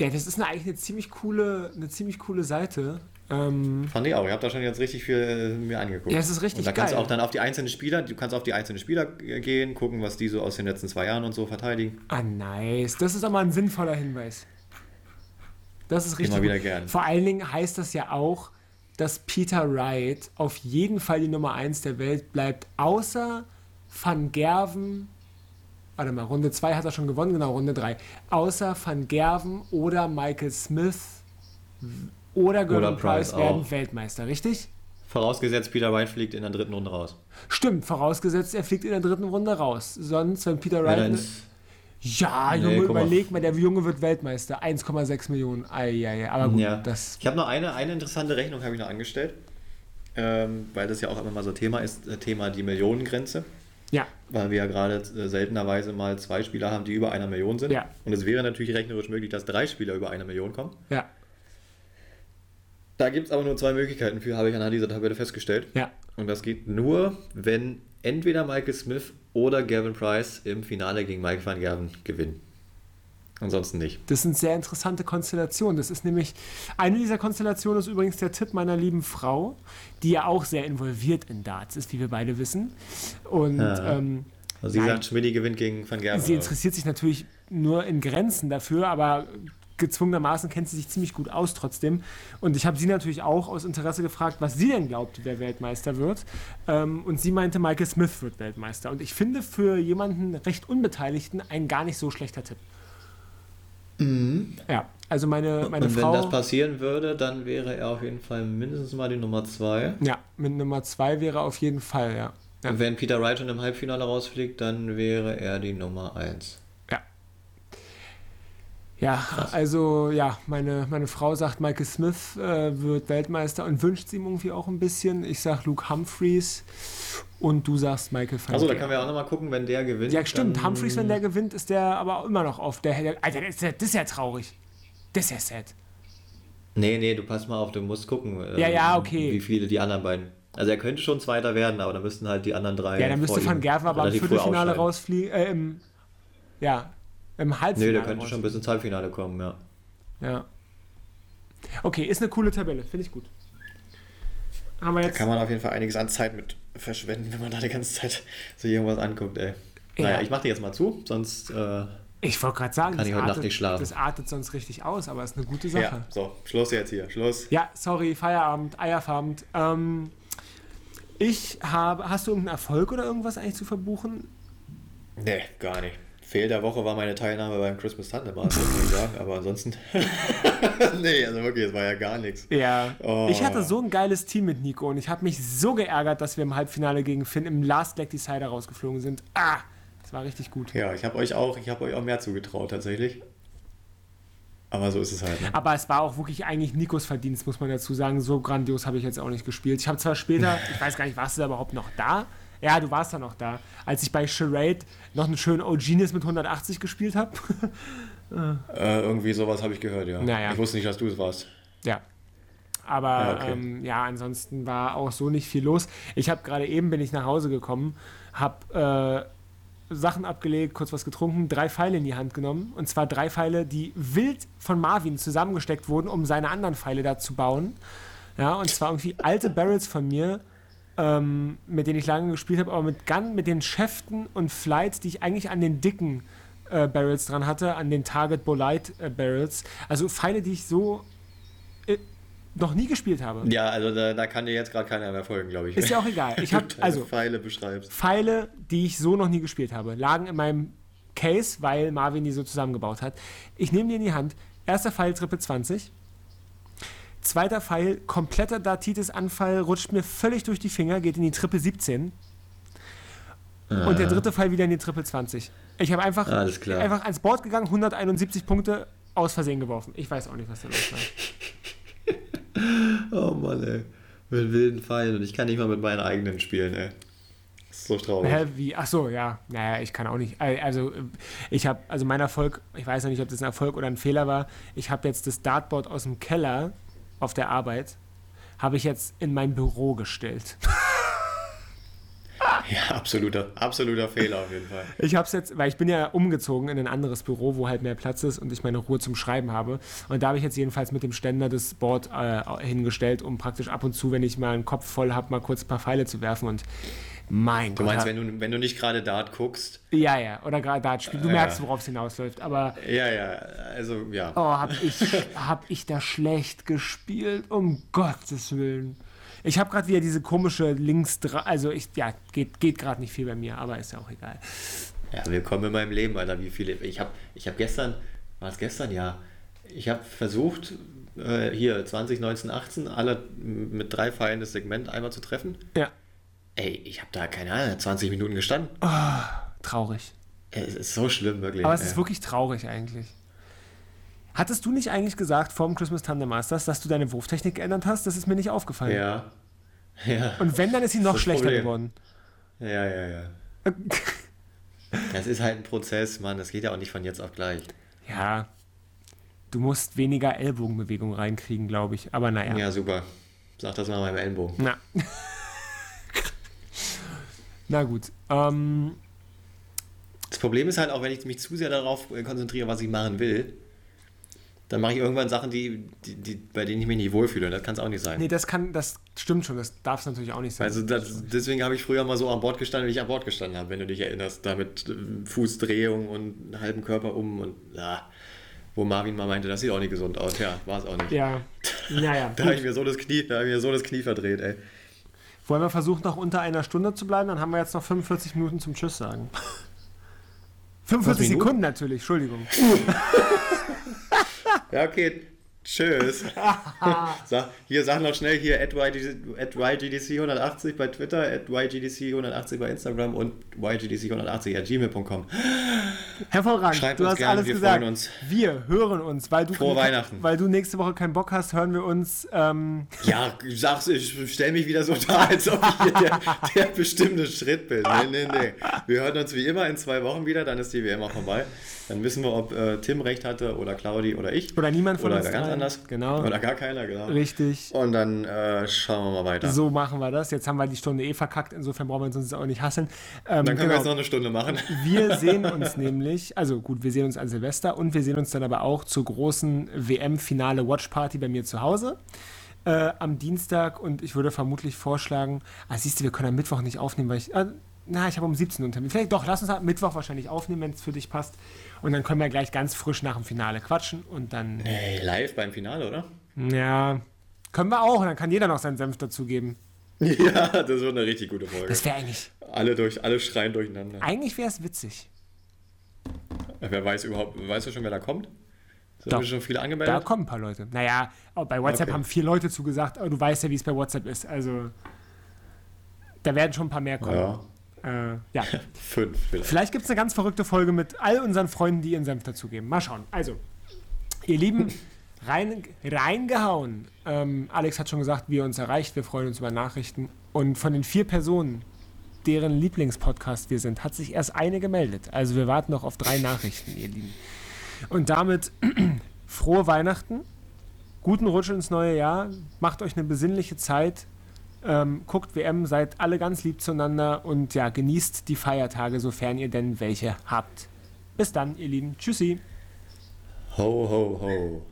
Ja, das ist eine, eigentlich eine ziemlich coole, eine ziemlich coole Seite. Ähm, Fand ich auch. Ich habe da schon jetzt richtig viel äh, mir angeguckt. Ja, es ist richtig Und da kannst du geil. auch dann auf die einzelnen Spieler, du kannst auf die einzelnen Spieler gehen, gucken, was die so aus den letzten zwei Jahren und so verteidigen. ah, nice. Das ist aber ein sinnvoller Hinweis. Das ist richtig. Immer wieder gut. gern. Vor allen Dingen heißt das ja auch, dass Peter Wright auf jeden Fall die Nummer 1 der Welt bleibt, außer Van Gerven. Warte mal, Runde 2 hat er schon gewonnen, genau, Runde 3. Außer Van Gerven oder Michael Smith oder Gordon Oder Price Price werden auch. Weltmeister, richtig? Vorausgesetzt, Peter Wright fliegt in der dritten Runde raus. Stimmt, vorausgesetzt, er fliegt in der dritten Runde raus. Sonst, wenn Peter Wright. ins, Ja, Junge, überleg mal, der Junge wird Weltmeister. 1,6 Millionen. Eieiei. Aber gut, ja. das. Ich habe noch eine, eine interessante Rechnung habe ich noch angestellt, ähm, weil das ja auch immer mal so Thema ist, äh, Thema die Millionengrenze. Ja, Weil wir ja gerade äh, seltenerweise mal zwei Spieler haben, die über einer Million sind. Ja. Und es wäre natürlich rechnerisch möglich, dass drei Spieler über eine Million kommen. ja, Da gibt es aber nur zwei Möglichkeiten für, habe ich anhand dieser Tabelle festgestellt. ja. Und das geht nur, wenn entweder Michael Smith oder Gavin Price im Finale gegen Mike van Gerven gewinnen. Ansonsten nicht. Das sind sehr interessante Konstellationen. Das ist nämlich, eine dieser Konstellationen ist übrigens der Tipp meiner lieben Frau, die ja auch sehr involviert in Darts ist, wie wir beide wissen. Und Ja. ähm, Also sie Nein. sagt, Schmidti gewinnt gegen Van Gerven. sie interessiert sich natürlich nur in Grenzen dafür, aber gezwungenermaßen kennt sie sich ziemlich gut aus trotzdem. Und ich habe sie natürlich auch aus Interesse gefragt, was sie denn glaubt, wer Weltmeister wird. Ähm, und sie meinte, Michael Smith wird Weltmeister. Und ich finde für jemanden recht Unbeteiligten ein gar nicht so schlechter Tipp. Ja, also meine, meine Und wenn Frau. das passieren würde, dann wäre er auf jeden Fall mindestens mal die Nummer zwei. Ja, mit Nummer zwei wäre auf jeden Fall, ja. Ja. Wenn Peter Wright schon im Halbfinale rausfliegt, dann wäre er die Nummer 1. Ja. Ja, Krass. also ja, meine, meine Frau sagt, Michael Smith äh, wird Weltmeister und wünscht es ihm irgendwie auch ein bisschen. Ich sag Luke Humphreys und du sagst Michael Van Achso, da können wir auch nochmal gucken, wenn der gewinnt. Ja, stimmt. Humphreys, wenn der gewinnt, ist der aber immer noch auf der. Alter, das ist ja, das ist ja traurig. Das ist ja sad. Nee, nee, du pass mal auf, du musst gucken. Ja, ja, ähm, okay. Wie viele die anderen beiden. Also er könnte schon Zweiter werden, aber dann müssten halt die anderen drei. Ja, dann müsste Van Gerven aber im Viertelfinale rausfliegen. Äh, im, ja, im Halbfinale. Nee, der könnte schon bis ins Halbfinale kommen, ja. Ja. Okay, ist eine coole Tabelle, finde ich gut. Haben wir jetzt da kann man auf jeden Fall einiges an Zeit mit verschwenden, wenn man da die ganze Zeit so irgendwas anguckt, ey. Naja, ja. ich mach dir jetzt mal zu, sonst. Äh, ich wollte gerade sagen, kann ich heute artet, Nacht nicht schlafen. das artet sonst richtig aus, aber ist eine gute Sache. Ja, so, Schluss jetzt hier, Schluss. Ja, sorry, Feierabend, Eierfabend. Ähm, ich habe, hast du irgendeinen Erfolg oder irgendwas eigentlich zu verbuchen? Nee, gar nicht. Fehl der Woche war meine Teilnahme beim Christmas Thunder muss ich sagen, aber ansonsten. nee, also wirklich, es war ja gar nichts. Ja. Oh. Ich hatte so ein geiles Team mit Nico und ich habe mich so geärgert, dass wir im Halbfinale gegen Finn im Last Leg Decider rausgeflogen sind. Ah, das war richtig gut. Ja, ich habe euch auch, ich habe euch auch mehr zugetraut tatsächlich. Aber so ist es halt. Ne? Aber es war auch wirklich eigentlich Nikos Verdienst, muss man dazu sagen. So grandios habe ich jetzt auch nicht gespielt. Ich habe zwar später, ich weiß gar nicht, warst du da überhaupt noch da? Ja, du warst da noch da. Als ich bei Charade noch einen schönen O-Genius mit 180 gespielt habe. äh, irgendwie sowas habe ich gehört, ja. Naja. Ich wusste nicht, dass du es warst. Ja. Aber ja, okay. ähm, ja, ansonsten war auch so nicht viel los. Ich habe gerade eben bin ich nach Hause gekommen, habe äh, Sachen abgelegt, kurz was getrunken, drei Pfeile in die Hand genommen. Und zwar drei Pfeile, die wild von Marvin zusammengesteckt wurden, um seine anderen Pfeile da zu bauen. Ja, und zwar irgendwie alte Barrels von mir, ähm, mit denen ich lange gespielt habe, aber mit Gun, mit den Schäften und Flights, die ich eigentlich an den dicken äh, Barrels dran hatte, an den Target Bolite äh, Barrels. Also Pfeile, die ich so äh, noch nie gespielt habe. Ja, also da, da kann dir jetzt gerade keiner mehr folgen, glaube ich. Ist ja auch egal. Ich habe also Pfeile beschreibst. Pfeile, die ich so noch nie gespielt habe, lagen in meinem Case, weil Marvin die so zusammengebaut hat. Ich nehme die in die Hand. Erster Pfeil Triple 20. Zweiter Pfeil, kompletter Datitis-Anfall, rutscht mir völlig durch die Finger, geht in die Triple 17. Ah. Und der dritte Pfeil wieder in die Triple 20. Ich habe einfach, einfach ans Board gegangen, 171 Punkte aus Versehen geworfen. Ich weiß auch nicht, was da los war. oh Mann, ey. Mit wilden Pfeilen und ich kann nicht mal mit meinen eigenen spielen, ey. Das ist so traurig. Hä, wie? Ach so, ja. Naja, ich kann auch nicht. Also, ich habe, also mein Erfolg, ich weiß noch nicht, ob das ein Erfolg oder ein Fehler war. Ich habe jetzt das Dartboard aus dem Keller auf der Arbeit, habe ich jetzt in mein Büro gestellt. Ja, absoluter, absoluter Fehler auf jeden Fall. Ich habe es jetzt, weil ich bin ja umgezogen in ein anderes Büro, wo halt mehr Platz ist und ich meine Ruhe zum Schreiben habe. Und da habe ich jetzt jedenfalls mit dem Ständer das Board äh, hingestellt, um praktisch ab und zu, wenn ich mal einen Kopf voll habe, mal kurz ein paar Pfeile zu werfen und mein du Gott. Du meinst, wenn du, wenn du nicht gerade Dart guckst? Ja, ja, oder gerade Dart spielst. Du merkst, worauf es hinausläuft, aber... Ja, ja, also ja. Oh, hab ich, hab ich da schlecht gespielt? Um Gottes Willen. Ich habe gerade wieder diese komische links, also ich, ja, geht, geht gerade nicht viel bei mir, aber ist ja auch egal. Ja, willkommen in meinem Leben, Alter, wie viele. Ich habe ich hab gestern, war es gestern, ja, ich habe versucht, äh, hier 20, 19, 18, alle mit drei Pfeilen das Segment einmal zu treffen. Ja. Ey, ich habe da, keine Ahnung, 20 Minuten gestanden. Oh, traurig. Es ist so schlimm, wirklich. Aber es ist wirklich traurig eigentlich. Hattest du nicht eigentlich gesagt vor dem Christmas Thunder Masters, dass du deine Wurftechnik geändert hast? Das ist mir nicht aufgefallen. Ja. ja. Und wenn, dann ist sie noch schlechter Problem. geworden. Ja, ja, ja. das ist halt ein Prozess, Mann. Das geht ja auch nicht von jetzt auf gleich. Ja. Du musst weniger Ellbogenbewegung reinkriegen, glaube ich. Aber naja. Ja, super. Sag das mal meinem Ellenbogen. Na. Na gut. Ähm. Das Problem ist halt auch, wenn ich mich zu sehr darauf konzentriere, was ich machen will, dann mache ich irgendwann Sachen, die, die, die, bei denen ich mich nicht wohlfühle. Das kann es auch nicht sein. Nee, das kann, das stimmt schon, das darf es natürlich auch nicht sein. Also das, deswegen habe ich früher mal so an Bord gestanden, wie ich an Bord gestanden habe, wenn du dich erinnerst. Da mit äh, Fußdrehung und halben Körper um und ja. Wo Marvin mal meinte, das sieht auch nicht gesund aus. Ja, war es auch nicht. Ja, naja. da habe ich mir so das Knie, da habe ich mir so das Knie verdreht, ey. Wollen wir versuchen, noch unter einer Stunde zu bleiben? Dann haben wir jetzt noch 45 Minuten zum Tschüss sagen. 45 Sekunden natürlich, Entschuldigung. Ja, okay. Tschüss. sag, hier sag noch schnell hier at, YGDC 180 bei Twitter, at YGDC 180 bei Instagram und YGDC 180 at gmail.com. Hervorragend. Schreibt du uns hast gerne, alles wir gesagt. freuen uns. Wir hören uns, weil du, Frohe Weihnachten. weil du nächste Woche keinen Bock hast, hören wir uns. Ähm, Ja, sag's, ich stell mich wieder so da, als ob ich hier der, der bestimmte Schritt bin. Nee, nee, nee. Wir hören uns wie immer in zwei Wochen wieder, dann ist die WM auch vorbei. Dann wissen wir, ob äh, Tim recht hatte oder Claudi oder ich. oder niemand von Oder uns. ganz. Anders. Genau. Oder gar keiner, genau. Richtig. Und dann äh, schauen wir mal weiter. So machen wir das. Jetzt haben wir die Stunde eh verkackt, insofern brauchen wir uns jetzt auch nicht hasseln. Ähm, dann können wir genau. jetzt noch eine Stunde machen. Wir sehen uns nämlich, also gut, wir sehen uns an Silvester und wir sehen uns dann aber auch zur großen WM-Finale Watch Party bei mir zu Hause äh, am Dienstag und ich würde vermutlich vorschlagen, ah, siehst du, wir können am Mittwoch nicht aufnehmen, weil ich, äh, na, ich habe um 17 Uhr Termin. Vielleicht doch, lass uns am Mittwoch wahrscheinlich aufnehmen, wenn es für dich passt und dann können wir gleich ganz frisch nach dem Finale quatschen und dann, Hey, live beim Finale, oder? ja, können wir auch und dann kann jeder noch seinen Senf dazugeben. Ja, das wird eine richtig gute Folge. Das wäre eigentlich, Alle, durch, alle schreien durcheinander. eigentlich wäre es witzig. Wer weiß überhaupt, weißt du schon, wer da kommt? Sind Doch. wir schon viele Da angemeldet? kommen ein paar Leute. Naja, auch bei WhatsApp Okay. haben vier Leute zugesagt, aber du weißt ja, wie es bei WhatsApp ist. Also, da werden schon ein paar mehr kommen. Ja, Äh, ja. fünf vielleicht. Vielleicht gibt es eine ganz verrückte Folge mit all unseren Freunden, die ihren Senf dazugeben. Mal schauen. Also, ihr Lieben, rein, reingehauen. Ähm, Alex hat schon gesagt, wie ihr uns erreicht. Wir freuen uns über Nachrichten. Und von den vier Personen, deren Lieblingspodcast wir sind, hat sich erst eine gemeldet. Also wir warten noch auf drei Nachrichten, ihr Lieben. Und damit frohe Weihnachten, guten Rutsch ins neue Jahr, macht euch eine besinnliche Zeit, ähm, guckt WM, seid alle ganz lieb zueinander und ja, genießt die Feiertage, sofern ihr denn welche habt. Bis dann, ihr Lieben. Tschüssi. Ho, ho, ho.